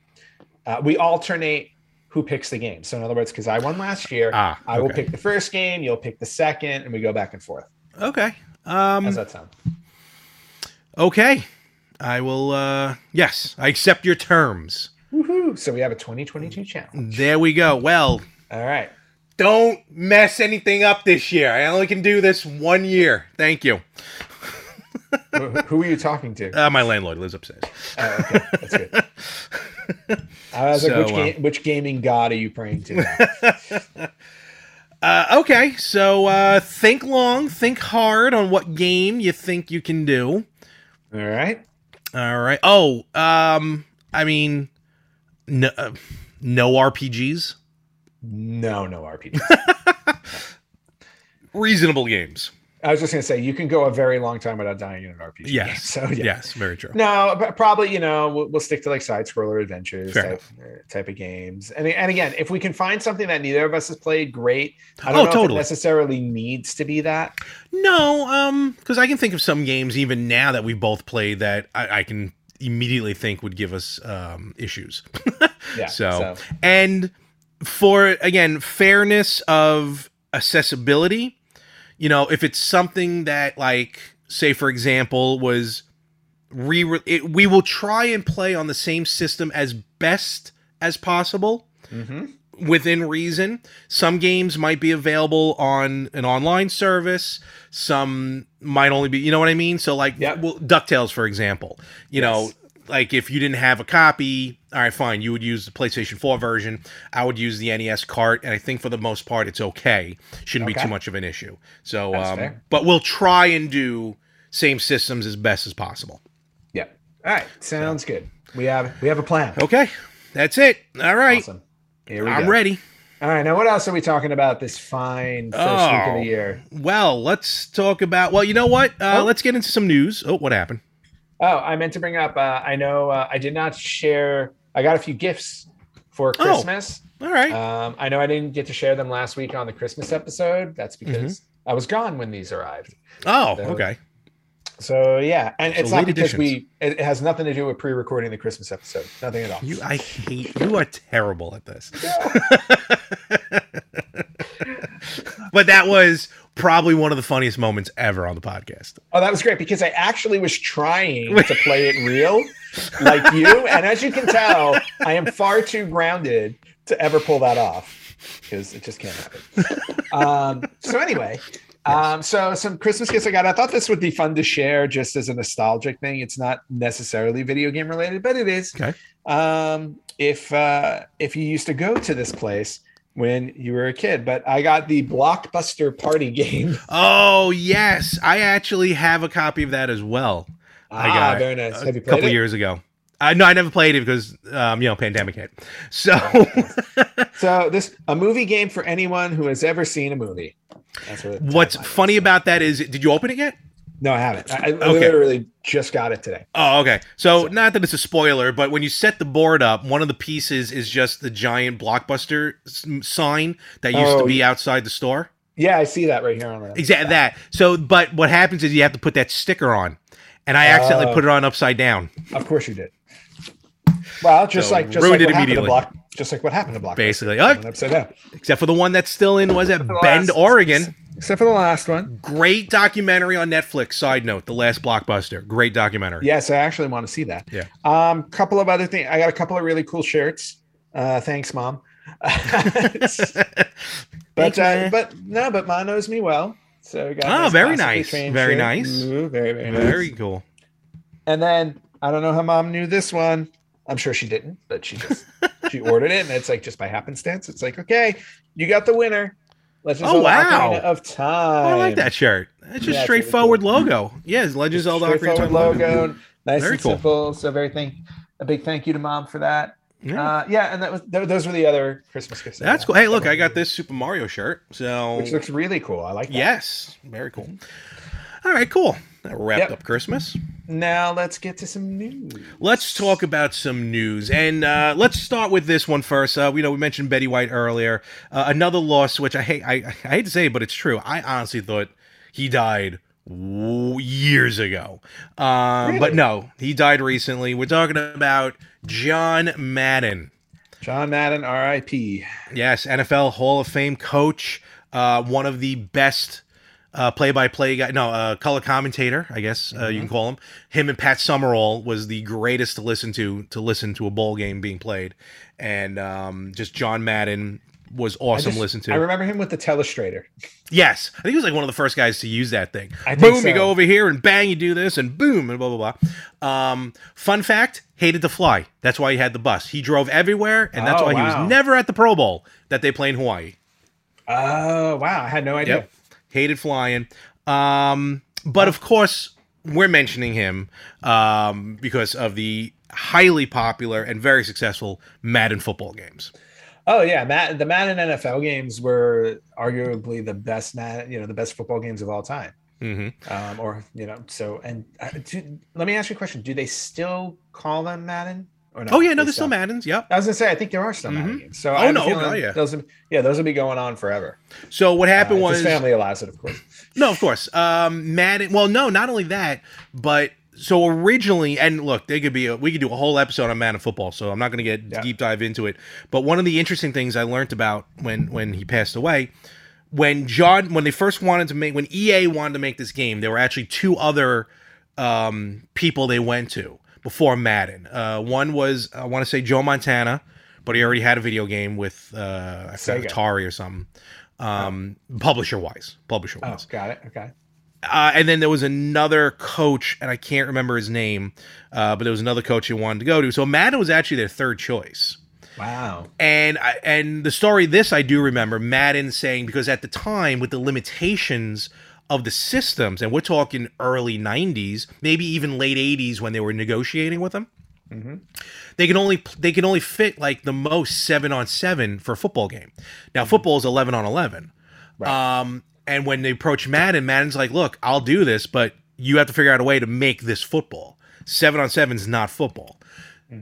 uh, we alternate who picks the game so in other words because i won last year Ah, i will pick the first game you'll pick the second and we go back and forth Okay. how's Um. that sound Okay. I will. uh Yes, I accept your terms. Woohoo! so we have a 2022 challenge There we go. Well, all right don't mess anything up this year. I only can do this one year. Thank you. who, are you talking to Uh, my landlord lives upstairs. oh, okay that's good i was like So, which, uh, game, which gaming god are you praying to Uh, okay, so uh, think long, think hard on what game you think you can do. all right All right. Oh, um, I mean, no, uh, no RPGs, no no rpg reasonable games. i was just to say you can go a very long time without dying in an rpg game, Yes. so yeah Yes, very true. No, but probably you know we'll, we'll stick to like side scroller adventures type, uh, type of games. And and again, if we can find something that neither of us has played, great. I Oh, don't know if totally. it necessarily needs to be that. No, um, because I can think of some games even now that we both played that I, I can immediately think would give us um, issues. Yeah. So- and for again fairness of accessibility, you know, if it's something that like say for example was re it, we will try and play on the same system as best as possible Mm-hmm. Within reason. Some games might be available on an online service. Some might only be, you know what I mean? So like Yep. well, DuckTales, for example, you know, like if you didn't have a copy, all right, fine. You would use the PlayStation 4 version. I would use the NES cart. And I think for the most part, it's okay. Shouldn't be too much of an issue. So, um, but we'll try and do same systems as best as possible. Yeah. All right. Sounds good. We have we have a plan. Okay. That's it. All right. Awesome. Here we I'm go. ready. All right. Now, what else are we talking about this fine first week of Oh. the year? Well, let's talk about. Well, you know what? Uh, Oh. Let's get into some news. Oh, what happened? Oh, I meant to bring up. Uh, I know uh, I did not share. I got a few gifts for Christmas. Oh. Christmas. All right. Um, I know I didn't get to share them last week on the Christmas episode. That's because Mm-hmm. I was gone when these arrived. oh, so- okay. So yeah, and So it's not because editions. we. It, has nothing to do with pre-recording the Christmas episode. Nothing at all. You, I hate you. Are terrible at this. but that was probably one of the funniest moments ever on the podcast. Oh, that was great because I actually was trying to play it real, like you. And as you can tell, I am far too grounded to ever pull that off because it just can't happen. Um, so anyway, um, so some Christmas gifts I got. I thought this would be fun to share just as a nostalgic thing. It's not necessarily video game related, but it is. Okay. Um, if uh, if you used to go to this place when you were a kid, but I got the Blockbuster Party game. Oh yes, I actually have a copy of that as well. I ah, got it very nice. a Have you couple it? years ago. Uh, no, I never played it because um, you know pandemic hit. So So this a movie game for anyone who has ever seen a movie. That's what. what's funny about that is, did you open it yet? No, I haven't. I, I Okay. literally just got it today. Oh, okay. So, not that it's a spoiler, but when you set the board up, one of the pieces is just the giant blockbuster sign that used to Oh, be outside the store. Yeah, I see that right here on the Exactly that. So, but what happens is you have to put that sticker on, and I accidentally Oh. put it on upside down. Of course you did. Well, just So, like just ruined like it what happened to immediately. block, just like what happened to block. Basically, Put oh, upside down. except for the one that's still in was at Bend, last- Oregon. Except for the last one. Great documentary on Netflix. Side note: The Last Blockbuster. Great documentary. Yes, I actually want to see that. Yeah. Um, couple of other things. I got a couple of really cool shirts. Uh, thanks, mom. but uh, but no, but mom knows me well. So we got Oh, nice very nice. Very shirt. nice. Ooh, very very nice. Very cool. And then I don't know how mom knew this one. I'm sure she didn't, but she just she ordered it, and it's like just by happenstance. It's like, okay, you got the winner. Legends Oh, of wow. Of Time. I like that shirt. It's just Yeah, straightforward really logo. Yes, Legends of Zelda Ocarina Time logo, nice Very and cool. simple. So very thank a big thank you to mom for that. Yeah. Uh, yeah, and that was those were the other Christmas gifts. That's cool. Hey, look, I got this Super Mario shirt. So which looks really cool. I like that. yes, very cool. All right, cool. That wrapped Yep. up Christmas. Now let's get to some news. Let's talk about some news, and uh, let's start with this one first. Uh, you know, we mentioned Betty White earlier. Uh, another loss, which I hate. I, I hate to say, it, but it's true. I honestly thought he died years ago, um, but no, he died recently. We're talking about John Madden. John Madden, R.I.P. Yes, NFL Hall of Fame coach, uh, one of the best uh, play-by-play guy. No, uh, color commentator, I guess uh, you can call him. Him and Pat Summerall was the greatest to listen to to listen to a bowl game being played, and um, just John Madden was awesome just- listen to. I remember him with the Telestrator. Yes, I think he was like one of the first guys to use that thing. I think boom, you go over here and bang, you do this, and boom, and blah blah blah. Um, fun fact: hated to fly. That's why he had the bus. He drove everywhere, and that's Oh, why he was never at the Pro Bowl that they play in Hawaii. Oh wow, I had no idea. Yep. Hated flying. Um, but of course, we're mentioning him um, because of the highly popular and very successful Madden football games. Oh yeah, Matt, the Madden NFL games were arguably the best Madden, you know, the best football games of all time. hmm Um, or you know, so and uh, do, let me ask you a question: Do they still call them Madden? Or Oh yeah, no, there's still? Maddens. Yep. I was gonna say, I think there are still Madden Mhm. games. So Oh, no, oh, yeah. those, will- yeah, those will be going on forever. So what happened Uh, was his family allows it, of course. No, of course. Um, Madden. Well, no, not only that, but so originally, and look, they could be. A, we could do a whole episode on Madden football. So I'm not going to get Yeah. deep dive into it. But one of the interesting things I learned about when when he passed away, when John, when they first wanted to make, when EA wanted to make this game, there were actually two other um, people they went to before Madden. Uh, one was I want to say Joe Montana, but he already had a video game with uh, I Sega. Atari or something. Um, publisher wise, publisher Oh, wise. got it. Okay. Uh, and then there was another coach, and I can't remember his name, uh, but there was another coach he wanted to go to. So Madden was actually their third choice. Wow. And I, and the story this I do remember Madden saying because at the time with the limitations of the systems and we're talking early 90s maybe even late 80s when they were negotiating with them. Mhm. they can only they can only fit like the most 7 on 7 for a football game. Now football is 11 on 11 Right. um and when they approach Madden Madden's like look I'll do this but you have to figure out a way to make this football. 7 on 7 is not football.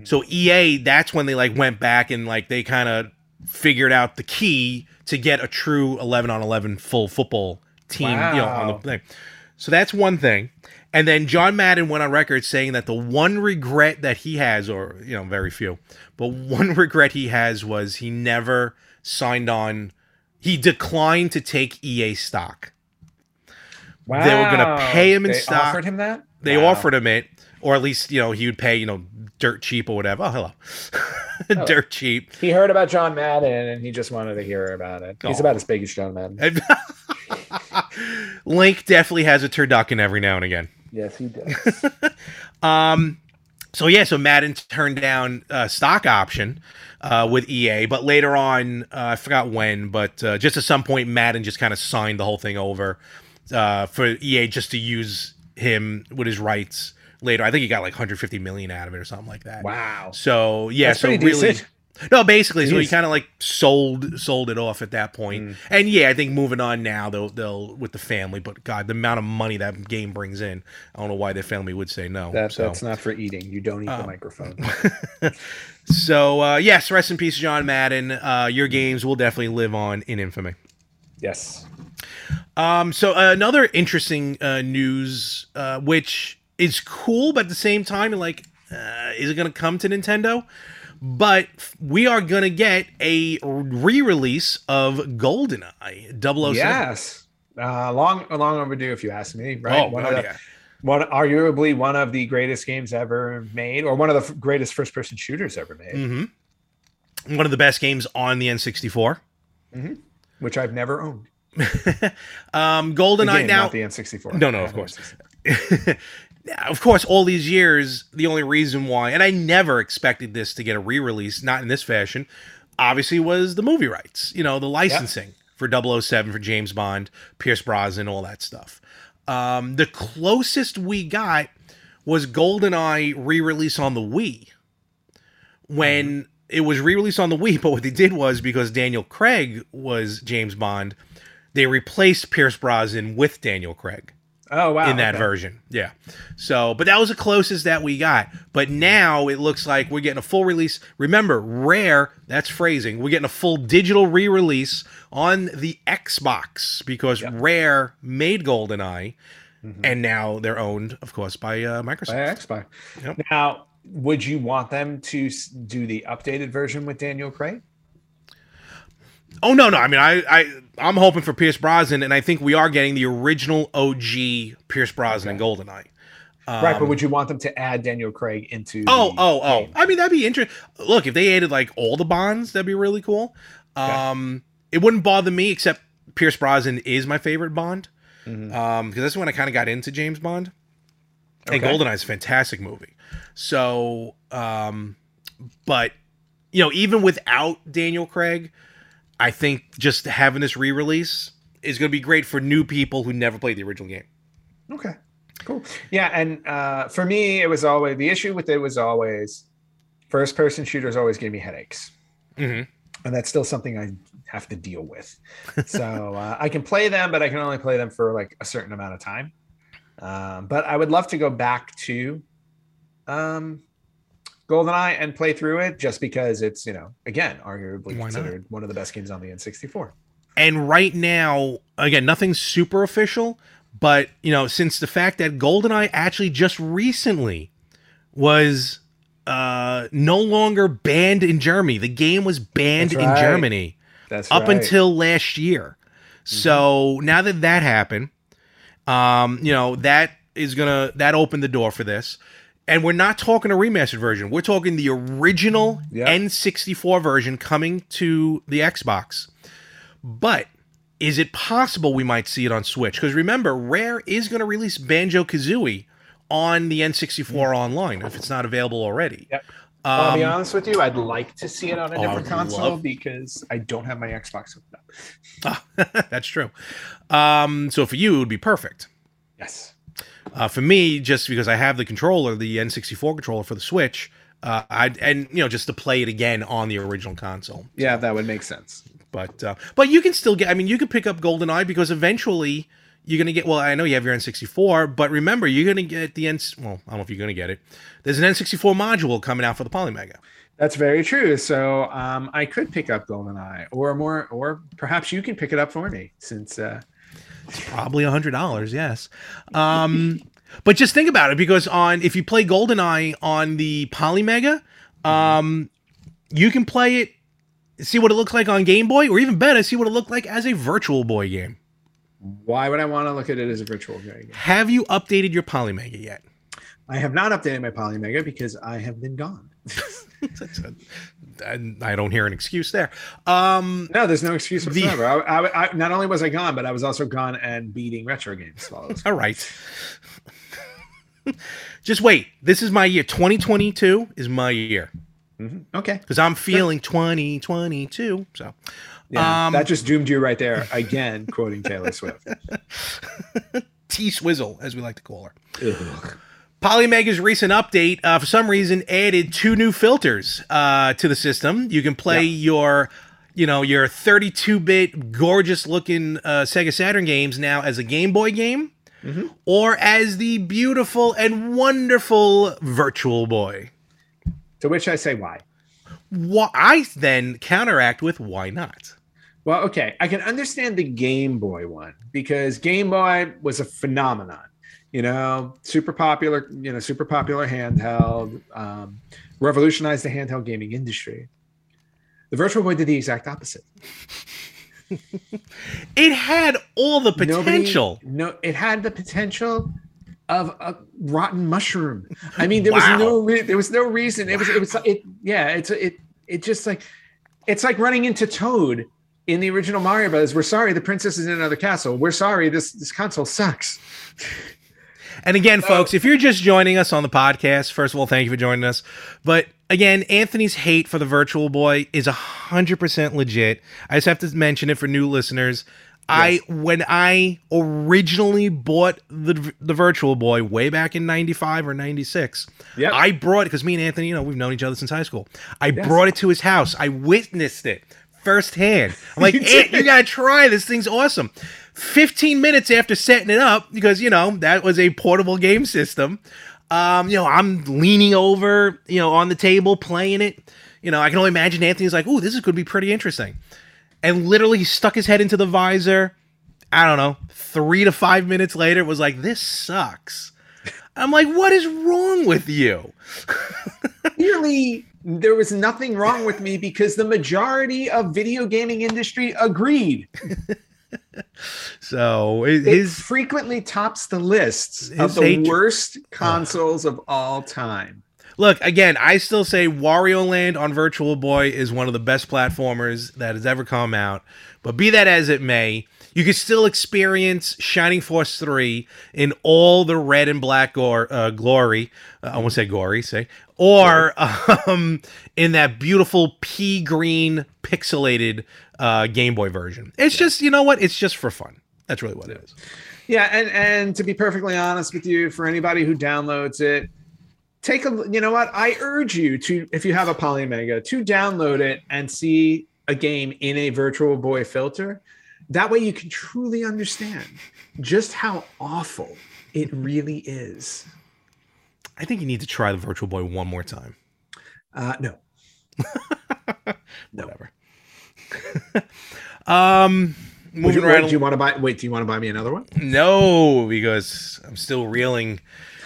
So EA, that's when they like went back and like they kind of figured out the key to get a true 11 on 11 full football team, you know, on the thing. So that's one thing. And then John Madden went on record saying that the one regret that he has, or you know, very few, but one regret he has was he never signed on. He declined to take EA stock. Wow. They were gonna pay him in They stock. Offered him that. They Wow. offered him it, or at least you know he would pay you know dirt cheap or whatever. Oh, hello, dirt cheap. He heard about John Madden and he just wanted to hear about it. He's Aw. about as big as John Madden. Link definitely has a turducken every now and again. Yes, he does. Um, so yeah, so Madden turned down uh, stock option uh, with EA, but later on, uh, I forgot when, but uh, just at some point, Madden just kind of signed the whole thing over uh, for EA just to use him with his rights later. I think he got like 150 million out of it or something like that. wow. So yeah, That's so really, decent. no, basically, so he kind of like sold sold it off at that point. Mm. And yeah, I think moving on now, they'll they'll with the family. But God, the amount of money that game brings in, I don't know why their family would say no. That, so. That's not for eating. You don't eat Oh. the microphone. So uh, yes, rest in peace, John Madden. Uh, your games will definitely live on in infamy. yes. Um, so uh, another interesting uh, news, uh, which is cool, but at the same time, like, uh, is it going to come to Nintendo? But we are going to get a re-release of GoldenEye 007. Yes. Uh, long, long overdue, if you ask me. Right. Oh, one of the, yeah. one, arguably one of the greatest games ever made, or one of the f- greatest first-person shooters ever made, hmm One of the best games on the N64. which I've never owned. Um, GoldenEye game, now. not the N64. No, no, of course. Of course, all these years, the only reason why, and I never expected this to get a re-release, not in this fashion, obviously was the movie rights. You know, the licensing for 007 for James Bond, Pierce Brosnan, all that stuff. Um, the closest we got was GoldenEye re-release on the Wii. When it was re-released on the Wii, but what they did was because Daniel Craig was James Bond, they replaced Pierce Brosnan with Daniel Craig Oh wow. in that okay. version. Yeah. So, but that was the closest that we got. But now it looks like we're getting a full release. Remember, rare, that's phrasing. We're getting a full digital re release on the Xbox because Yep. Rare made GoldenEye Mhm. and now they're owned, of course, by uh, By Microsoft. Xbox. Yep. Now, would you want them to do the updated version with Daniel Craig? Oh no, no. I mean, I, I, I'm hoping for Pierce Brosnan, and I think we are getting the original OG Pierce Brosnan and GoldenEye. right, but Um, would you want them to add Daniel Craig into? Oh, oh, oh. game? I mean, that'd be interesting. Look, if they added like all the bonds, that'd be really cool. Um, it wouldn't bother me, except Pierce Brosnan is my favorite Bond. Mhm. Um, because that's when I kind of got into James Bond. And Okay. GoldenEye is a fantastic movie. So, um, but you know, even without Daniel Craig, I think just having this re-release is going to be great for new people who never played the original game. Okay, cool. Yeah, and uh, for me, it was always the issue with it was always first person shooters always gave me headaches, hmm and that's still something I have to deal with. so uh, I can play them, but I can only play them for like a certain amount of time. Um, but I would love to go back to um, GoldenEye and play through it, just because it's you know again arguably Why not? considered one of the best games on the N64. And right now, again, nothing super official, but you know, since the fact that GoldenEye actually just recently was uh no longer banned in Germany. The game was banned That's in. Germany That's up right. until last year. So now that that happened, um, you know, that is gonna that opened the door for this. And we're not talking a remastered version. We're talking the original Yep. N64 version coming to the Xbox. But is it possible we might see it on Switch? Because remember, Rare is going to release Banjo Kazooie on the N64 online if it's not available already. Yep. I'll be Um, honest with you, I'd like to see it on a Oh, different console love- because I don't have my Xbox hooked up. That's true. Um, so for you, it would be perfect. Yes. Uh, for me, just because I have the controller, the N64 controller for the Switch, uh, I and you know just to play it again on the original console. Yeah, that would make sense. But uh, but you can still get. I mean, you can pick up GoldenEye because eventually you're gonna get. Well, I know you have your N64, but remember, you're gonna get the N. Well, I don't know if you're gonna get it. There's an N64 module coming out for the Polymega. That's very true. So um, I could pick up GoldenEye, or more, or perhaps you can pick it up for me, since uh, It's probably a hundred dollars, yes. Um, but just think about it because on if you play GoldenEye on the Polymega, um, you can play it, see what it looks like on Game Boy, or even better, see what it looked like as a Virtual Boy game. why would I want to look at it as a virtual Boy game? Have you updated your Polymega yet? I have not updated my Polymega because I have been gone. I don't hear an excuse there. Um, No, there's no excuse The- whatsoever. I, I, I, not only was I gone, but I was also gone and beating retro games. While I was all right. Just wait. This is my year. 2022 is my year Mhm. Okay. because I'm feeling 2022. So. Yeah, Um, that just doomed you right there. Again, quoting Taylor Swift. T Swizzle, as we like to call her. Polymega's recent update, uh, for some reason, added two new filters uh, to the system. You can play your, you know, your 32-bit, gorgeous-looking uh, Sega Saturn games now as a Game Boy game, Mhm. or as the beautiful and wonderful Virtual Boy. To which I say, why? Why, I then counteract with why not? Well, okay, I can understand the Game Boy one because Game Boy was a phenomenon. You know, super popular. You know, super popular handheld. Um, revolutionized the handheld gaming industry. The Virtual Boy did the exact opposite. It had all the Nobody- potential. no, it had the potential of a rotten mushroom. I mean, there Wow. was no re- there was no reason. It was it was it yeah. It's it it just like it's like running into Toad in the original Mario Brothers. We're sorry, the princess is in another castle. We're sorry, this this console sucks. And again, folks, if you're just joining us on the podcast, first of all, thank you for joining us. But again, Anthony's hate for the Virtual Boy is 100% legit. I just have to mention it for new listeners. I when I originally bought the the Virtual Boy way back in 95 or 96, Yep. I brought it cuz me and Anthony, you know, we've known each other since high school. I Yes. brought it to his house. I witnessed it firsthand. I'm like, You you got to try this thing's awesome." 15 minutes after setting it up because you know that was a portable game system. Um you know i'm leaning over you know on the table playing it. You know i can only imagine anthony's like ooh this is going to be pretty interesting. And literally he stuck his head into the visor. I don't know three to five minutes later it was like this sucks. I'm like what is wrong with you? Clearly, there was nothing wrong with me because the majority of video gaming industry agreed. so it- It his frequently tops the lists of the hatred- worst consoles of all time. Look, again, I still say Wario Land on Virtual Boy is one of the best platformers that has ever come out. But be that as it may, you can still experience Shining Force 3 in all the red and black gore, uh, glory. Uh, I won't say gory, say. Or um, in that beautiful pea green pixelated uh, Game Boy version. It's just, you know what? It's just for fun. That's really what it is. Yeah, and and to be perfectly honest with you, for anybody who downloads it, take a you know what? I urge you to, if you have a Polymega, to download it and see a game in a Virtual Boy filter. That way, you can truly understand just how awful it really is. I think you need to try the Virtual Boy one more time. Uh, no, No. Whatever. um, moving you, right wait, do you want to buy? Wait, do you want to buy me another one? No, because I'm still reeling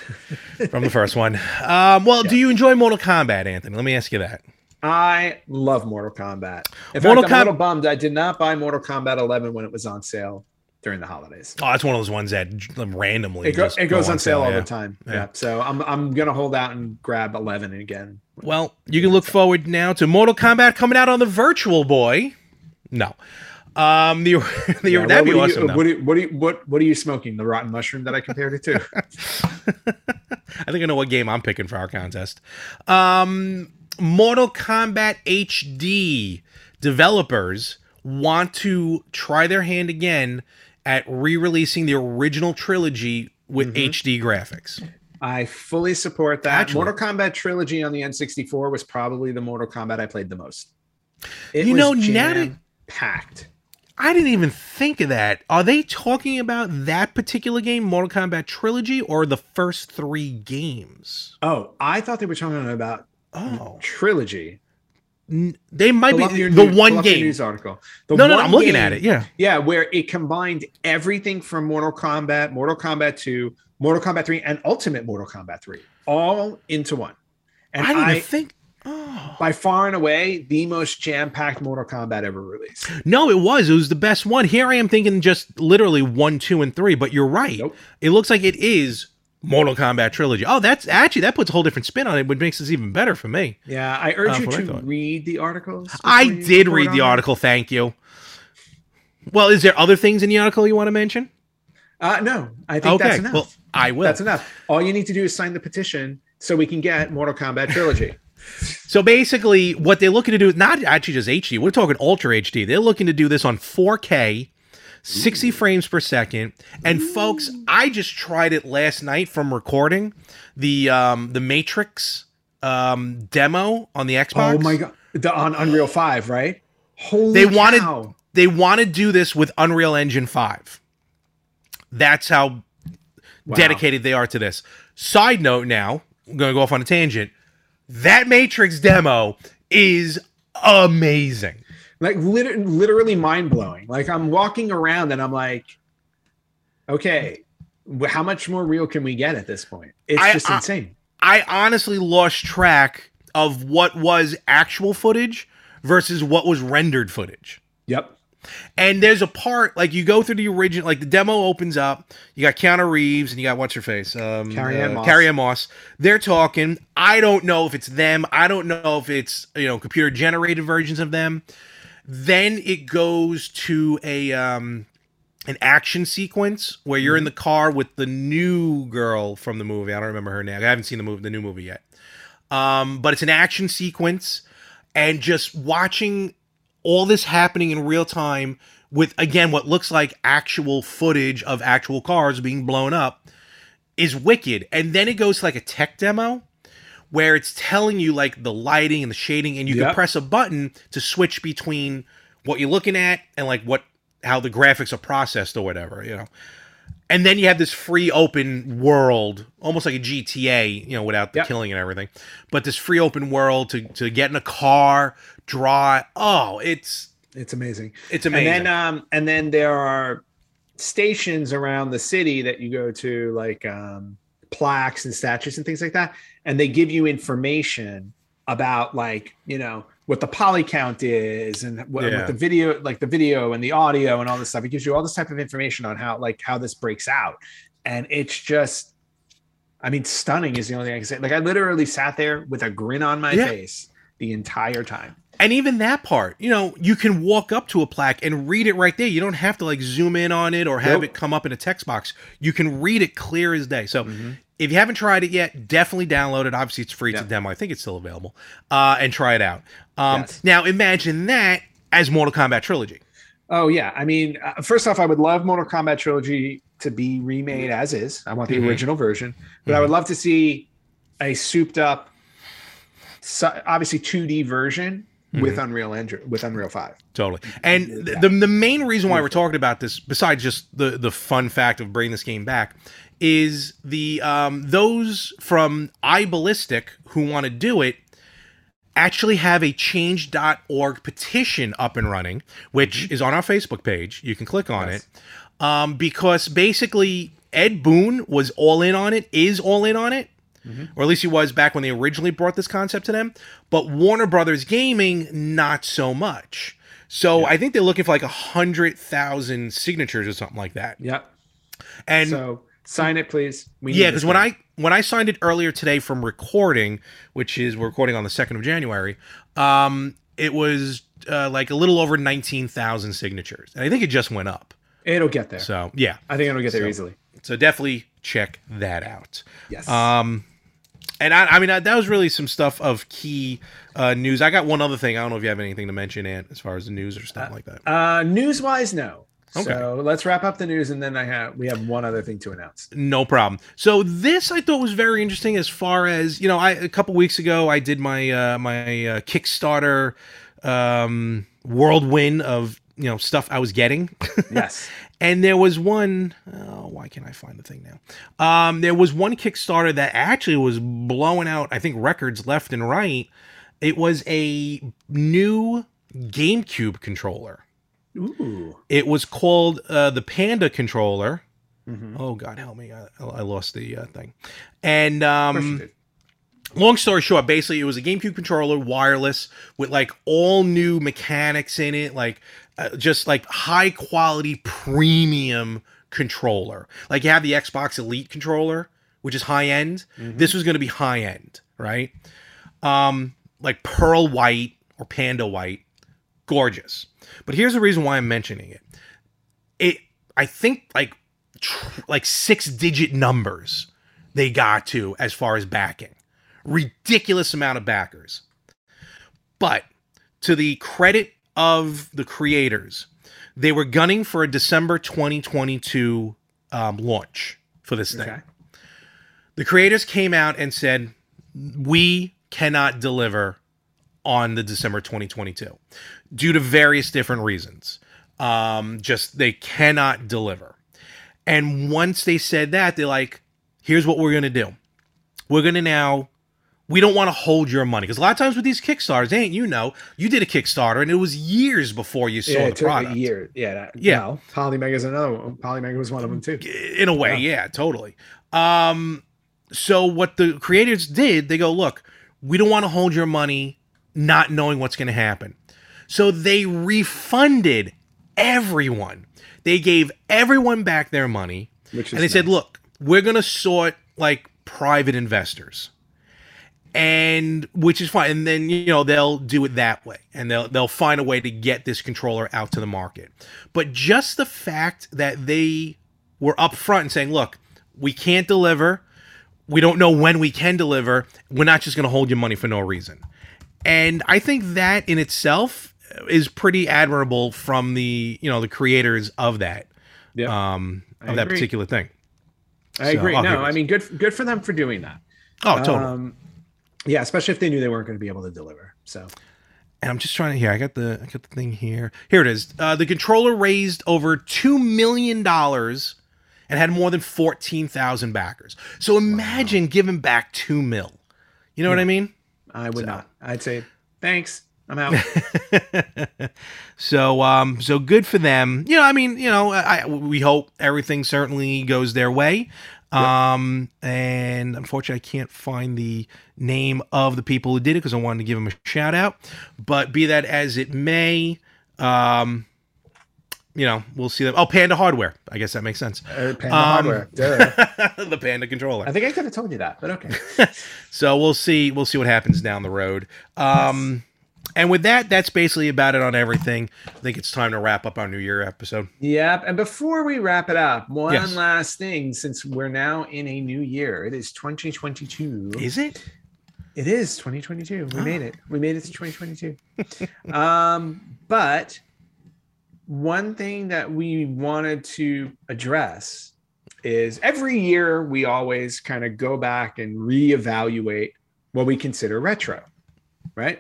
from the first one. Um, well, do you enjoy Mortal Kombat, Anthony? Let me ask you that. I love Mortal Kombat. In Mortal fact, I'm a little bummed I did not buy Mortal Kombat 11 when it was on sale during the holidays. Oh, that's one of those ones that randomly It, go, it goes go on sale all yeah. the time. Yeah. Yeah. So I'm I'm gonna hold out and grab 11 again. Well, you can look forward now to Mortal Kombat coming out on the Virtual Boy. No, um, the, the Yeah, that'd be what, awesome. Are you, what, are you, what, you, what what are you smoking? The rotten mushroom that I compared it to? I think I know what game I'm picking for our contest. Um, Mortal Kombat HD developers want to try their hand again at re-releasing the original trilogy with Mhm. HD graphics. I fully support that. Actually- Mortal Kombat trilogy on the N64 was probably the Mortal Kombat I played the most. It You was know, now packed. I didn't even think of that. Are they talking about that particular game, Mortal Kombat trilogy, or the first three games? Oh, I thought they were talking about Oh, trilogy. N- they might Pull be the new- pull one game. news article. The No, no, no, I'm looking game- at it. Yeah. Yeah, where it combined everything from Mortal Kombat, Mortal Kombat 2, Mortal Kombat 3, and Ultimate Mortal Kombat 3, all into one. And I didn't I, think. Oh. by far and away, the most jam-packed Mortal Kombat ever released. No, it was. It was the best one. Here I am thinking just literally one, two, and three. But you're right. Nope. It looks like it is Mortal Kombat trilogy. Oh, that's actually that puts a whole different spin on it, which makes this even better for me. Yeah, I urge That's you to read the articles. I did read the it. article. Thank you. Well, is there other things in the article you want to mention? Uh, no, I think that's enough. Well, I will. That's enough. All you need to do is sign the petition so we can get Mortal Kombat trilogy. So basically, what they're looking to do is not actually just HD. We're talking Ultra HD. They're looking to do this on 4K, 60 frames per second. And folks, I just tried it last night from recording the um, the Matrix um, demo on the Xbox. oh my god, the on Unreal Five, right? Holy They wanted- They want to do this with Unreal Engine 5. That's how Wow. dedicated they are to this. Side note now, I'm going to go off on a tangent. That Matrix demo is amazing. like lit- literally mind blowing. Like I'm walking around and I'm like, okay, how much more real can we get at this point? It's I- just I- insane. I honestly lost track of what was actual footage versus what was rendered footage. Yep. And there's a part like you go through the original, like the demo opens up. You got Keanu Reeves and you got what's her face, um, Carrie Ann uh, Moss. Carrie Ann Moss. They're talking. I don't know if it's them. I don't know if it's you know computer generated versions of them. Then it goes to a um, an action sequence where you're in the car with the new girl from the movie. I don't remember her name. I haven't seen the movie, the new movie yet. Um, but it's an action sequence, and just watching all this happening in real time with again what looks like actual footage of actual cars being blown up is wicked. And then it goes to like a tech demo where it's telling you like the lighting and the shading, and you can press a button to switch between what you're looking at and like what how the graphics are processed or whatever, you know. And then you have this free open world, almost like a GTA, you know, without the Yep. killing and everything. But this free open world to to get in a car, draw. Oh, it's It's amazing. it's amazing. And then um and then there are stations around the city that you go to like um plaques and statues and things like that and they give you information about like, you know, what the poly count is and what, Yeah. what the video like the video and the audio and all this stuff. It gives you all this type of information on how like how this breaks out. And it's just I mean stunning is the only thing I can say. Like I literally sat there with a grin on my Yeah. face the entire time. And even that part, you know, you can walk up to a plaque and read it right there. You don't have to like zoom in on it or have Nope. it come up in a text box. You can read it clear as day. So if you haven't tried it yet, definitely download it. Obviously, it's free. Yeah. demo. I think it's still available. Uh, and try it out. Um, Yes. Now, imagine that as Mortal Kombat Trilogy. Oh yeah, I mean, uh, first off, I would love Mortal Kombat trilogy to be remade as is. I want the Mhm. original version, but I would love to see a souped up, so- obviously 2D version with Unreal Engine with Unreal Five. Totally. And Yeah. the, the main reason why we're talking about this, besides just the, the fun fact of bringing this game back, is the um, those from iBallistic who want to do it actually have a change.org petition up and running, which is on our Facebook page. You can click on Yes. it. Um, because basically Ed Boon was all in on it, is all in on it, or at least he was back when they originally brought this concept to them. But Warner Brothers Gaming, not so much. So Yeah. I think they're looking for like a hundred thousand signatures or something like that. Yep. And so sign it, please. We yeah, because when. I when I signed it earlier today from recording, which is we're recording on the second of January, um, it was uh, like a little over nineteen thousand signatures, and I think it just went up. it'll get there. So yeah, I think it'll get there So- easily. so definitely check that out. Yes. Um, and I, I mean that, that was really some stuff of key uh, news. I got one other thing. I don't know if you have anything to mention, Ant, as far as the news or stuff like that. uh, news wise, no. Okay. So let's wrap up the news, and then I have we have one other thing to announce. No problem. So this I thought was very interesting as far as you know. I a couple weeks ago I did my uh, my uh, Kickstarter um, whirlwind of you know stuff I was getting, Yes. and there was one oh why can't I find the thing now? Um, there was one Kickstarter that actually was blowing out I think records left and right. It was a new GameCube controller. Ooh. It was called uh, the Panda controller. Mhm. Oh God, help me! I, I lost the uh, thing. And Of course you um, long story short, basically, it was a GameCube controller, wireless, with like all new mechanics in it, like uh, just like high quality premium controller. Like you have the Xbox Elite controller, which is high end. Mhm. This was going to be high end, right? Um, like pearl white or panda white, gorgeous. But here's the reason why I'm mentioning it. It, I think, like, tr- like six digit numbers they got to as far as backing. Ridiculous amount of backers. But to the credit of the creators, they were gunning for a December 2022 um, launch for this thing. Okay. The creators came out and said, We cannot deliver on the December 2022 due to various different reasons. Um, just they cannot deliver. And once they said that, they're like, here's what we're going to do. We're going to now, we don't want to hold your money. Because a lot of times with these Kickstarters, ain't you know, you did a Kickstarter and it was years before you saw yeah, the product. a year. Yeah. That, Yeah. Well, Polymega is another one. Polymega was one of them too. in a way yeah. totally um so what the creators did they go look we don't want to hold your money not knowing what's going to happen so they refunded everyone. They gave everyone back their money. And they said look we're going to sort like private investors. And which is fine. And then you know they'll do it that way. And they'll they'll find a way to get this controller out to the market. But just the fact that they were upfront and saying look we can't deliver. We don't know when we can deliver. We're not just going to hold your money for no reason. And i think that in itself is pretty admirable from the you know the creators of that Yeah. um I of that agree. particular thing I so- agree. oh, no, I mean, good good for them for doing that. oh totally Um, yeah, especially if they knew they weren't going to be able to deliver. So and I'm just trying to here. I got the I got the thing here. Here it is. Uh, the controller raised over two million dollars and had more than fourteen thousand backers. So imagine giving back two mil. You know what I mean? I would So- not. I'd say thanks. I'm out. so um so good for them. You know, I mean, you know, I we hope everything certainly goes their way. Um and unfortunately I can't find the name of the people who did it because I wanted to give them a shout out. But be that as it may, um you know, we'll see them. Oh, Panda Hardware. I guess that makes sense. Uh, Panda Um, hardware. Duh. the Panda controller. I think I could have told you that, but okay. So we'll see. We'll see what happens down the road. Um, and with that, that's basically about it on everything. I think it's time to wrap up our New Year episode. Yep. And before we wrap it up, one Yes. last thing since we're now in a new year. It is 2022. Is it? It is 2022. We Oh. made it. We made it to 2022. um, but one thing that we wanted to address is every year we always kind of go back and reevaluate what we consider retro, right?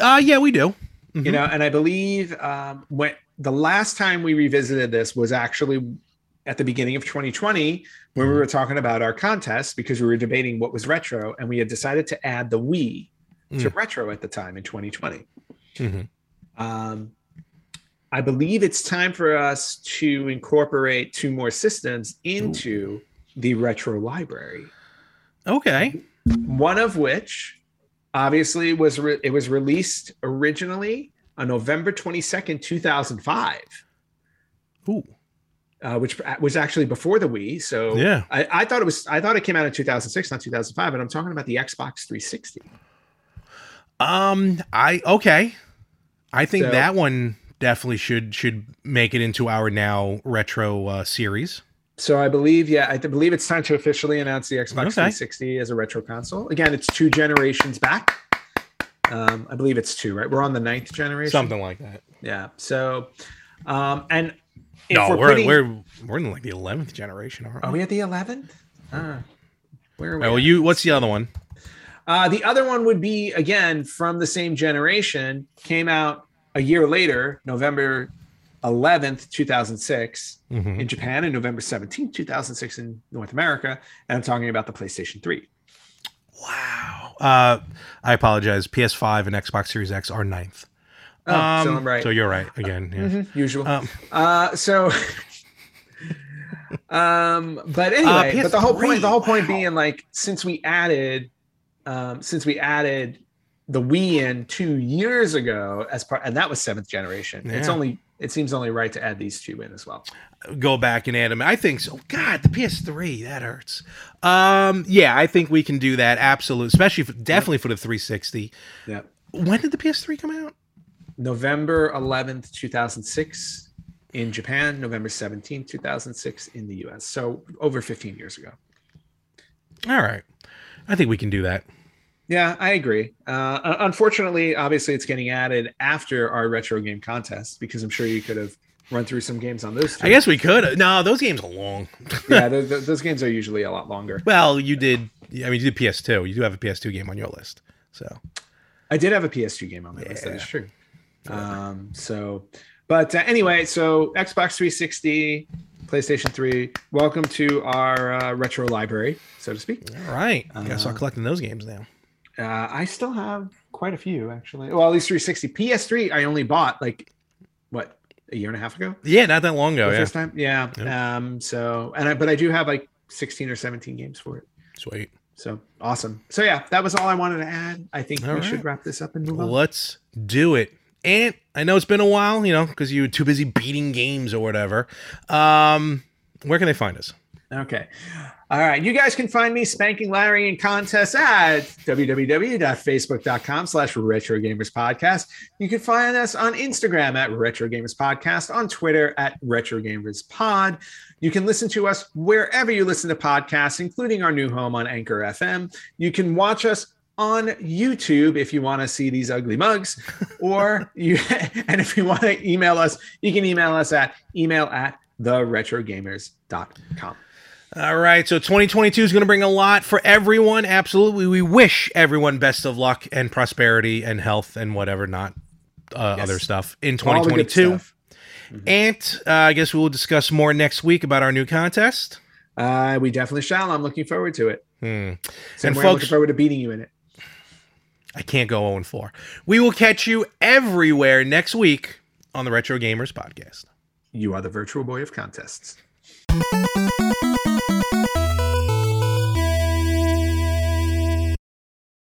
Uh, yeah, we do. You Mhm. know, and I believe um, when the last time we revisited this was actually at the beginning of 2020 when we were talking about our contest because we were debating what was retro and we had decided to add the Wii to retro at the time in 2020. Mhm. Um, I believe it's time for us to incorporate two more systems into the retro library. Okay. One of which, obviously, was re- it was released originally on November 22nd, 2005, Ooh. uh, which was actually before the Wii. So Yeah. I, I thought it was I thought it came out in 2006, not 2005, and I'm talking about the Xbox 360. Um, I okay. I think So- that one definitely should should make it into our now retro uh, series. So I believe, yeah, I believe it's time to officially announce the Xbox Okay. 360 as a retro console. Again, it's two generations back. Um, I believe it's two, right? We're on the ninth generation. Something like that. Yeah. So, um, and if no, we're, we're putting- we're we're in like the eleventh generation, aren't are we? we at the 11th? Uh, where are we? Oh, well, you. What's the other one? Uh, the other one would be again from the same generation. Came out a year later, November 11th, 2006 Mhm. in Japan, and November 17th, 2006 in North America. And I'm talking about the PlayStation 3. Wow. Uh, I apologize. PS5 and Xbox Series X are ninth. Oh, so I'm right. So you're right again. Yeah. Mhm, usual. Um, Uh, so, um, but anyway, but the whole point, the whole point Uh, wow. being like, since we added, um, since we added the Wii in two years ago as part, and that was seventh generation. It's only, it seems only right to add these two in as well. go back and add them. I think so. God, the PS3 that hurts. Um, yeah, I think we can do that. Absolutely, especially for, definitely for the 360. Yeah. When did the PS3 come out? November 11th, 2006 in Japan, November 17th, 2006 in the US. So over 15 years ago. All right, I think we can do that. Yeah, I agree. Uh, unfortunately, obviously, it's getting added after our retro game contest because I'm sure you could have run through some games on those. Two. I guess we could. No, those games are long. yeah, th- th- those games are usually a lot longer. Well, you did. I mean, you did PS2. You do have a PS2 game on your list. So I did have a PS2 game on my list. That Yeah. true. Um, so, but uh, anyway, so Xbox 360, PlayStation 3. Welcome to our uh, retro library, so to speak. all right, I gotta start Uh, collecting those games now. Uh, I still have quite a few actually. Well, at least 360. PS3, I only bought like what a year and a half ago. Yeah, not that long ago. Yeah, first time. Yeah. Um. So, and I, but I do have like 16 or 17 games for it. sweet. So awesome. So yeah, that was all I wanted to add. I think All we right. should wrap this up and move on. Let's do it. And I know it's been a while, you know, because you were too busy beating games or whatever. Um, where can they find us? Okay. All right. You guys can find me spanking Larry in contests at www.facebook.com slash retro gamers podcast. You can find us on Instagram at retro gamers podcast, on Twitter at retro gamers pod. You can listen to us wherever you listen to podcasts, including our new home on Anchor FM. You can watch us on YouTube if you want to see these ugly mugs, or you and if you want to email us, you can email us at email at theretrogamers.com. All right, so 2022 is going to bring a lot for everyone. Absolutely, we wish everyone best of luck and prosperity and health and whatever not uh, Yes. other stuff in All the good 2022. stuff. And uh, I guess we will discuss more next week about our new contest. Uh, we definitely shall. I'm looking forward to it. Hmm. Same And way I'm folks- looking forward to beating you in it. I can't go 0 4. We will catch you everywhere next week on the Retro Gamers Podcast. You are the virtual boy of contests.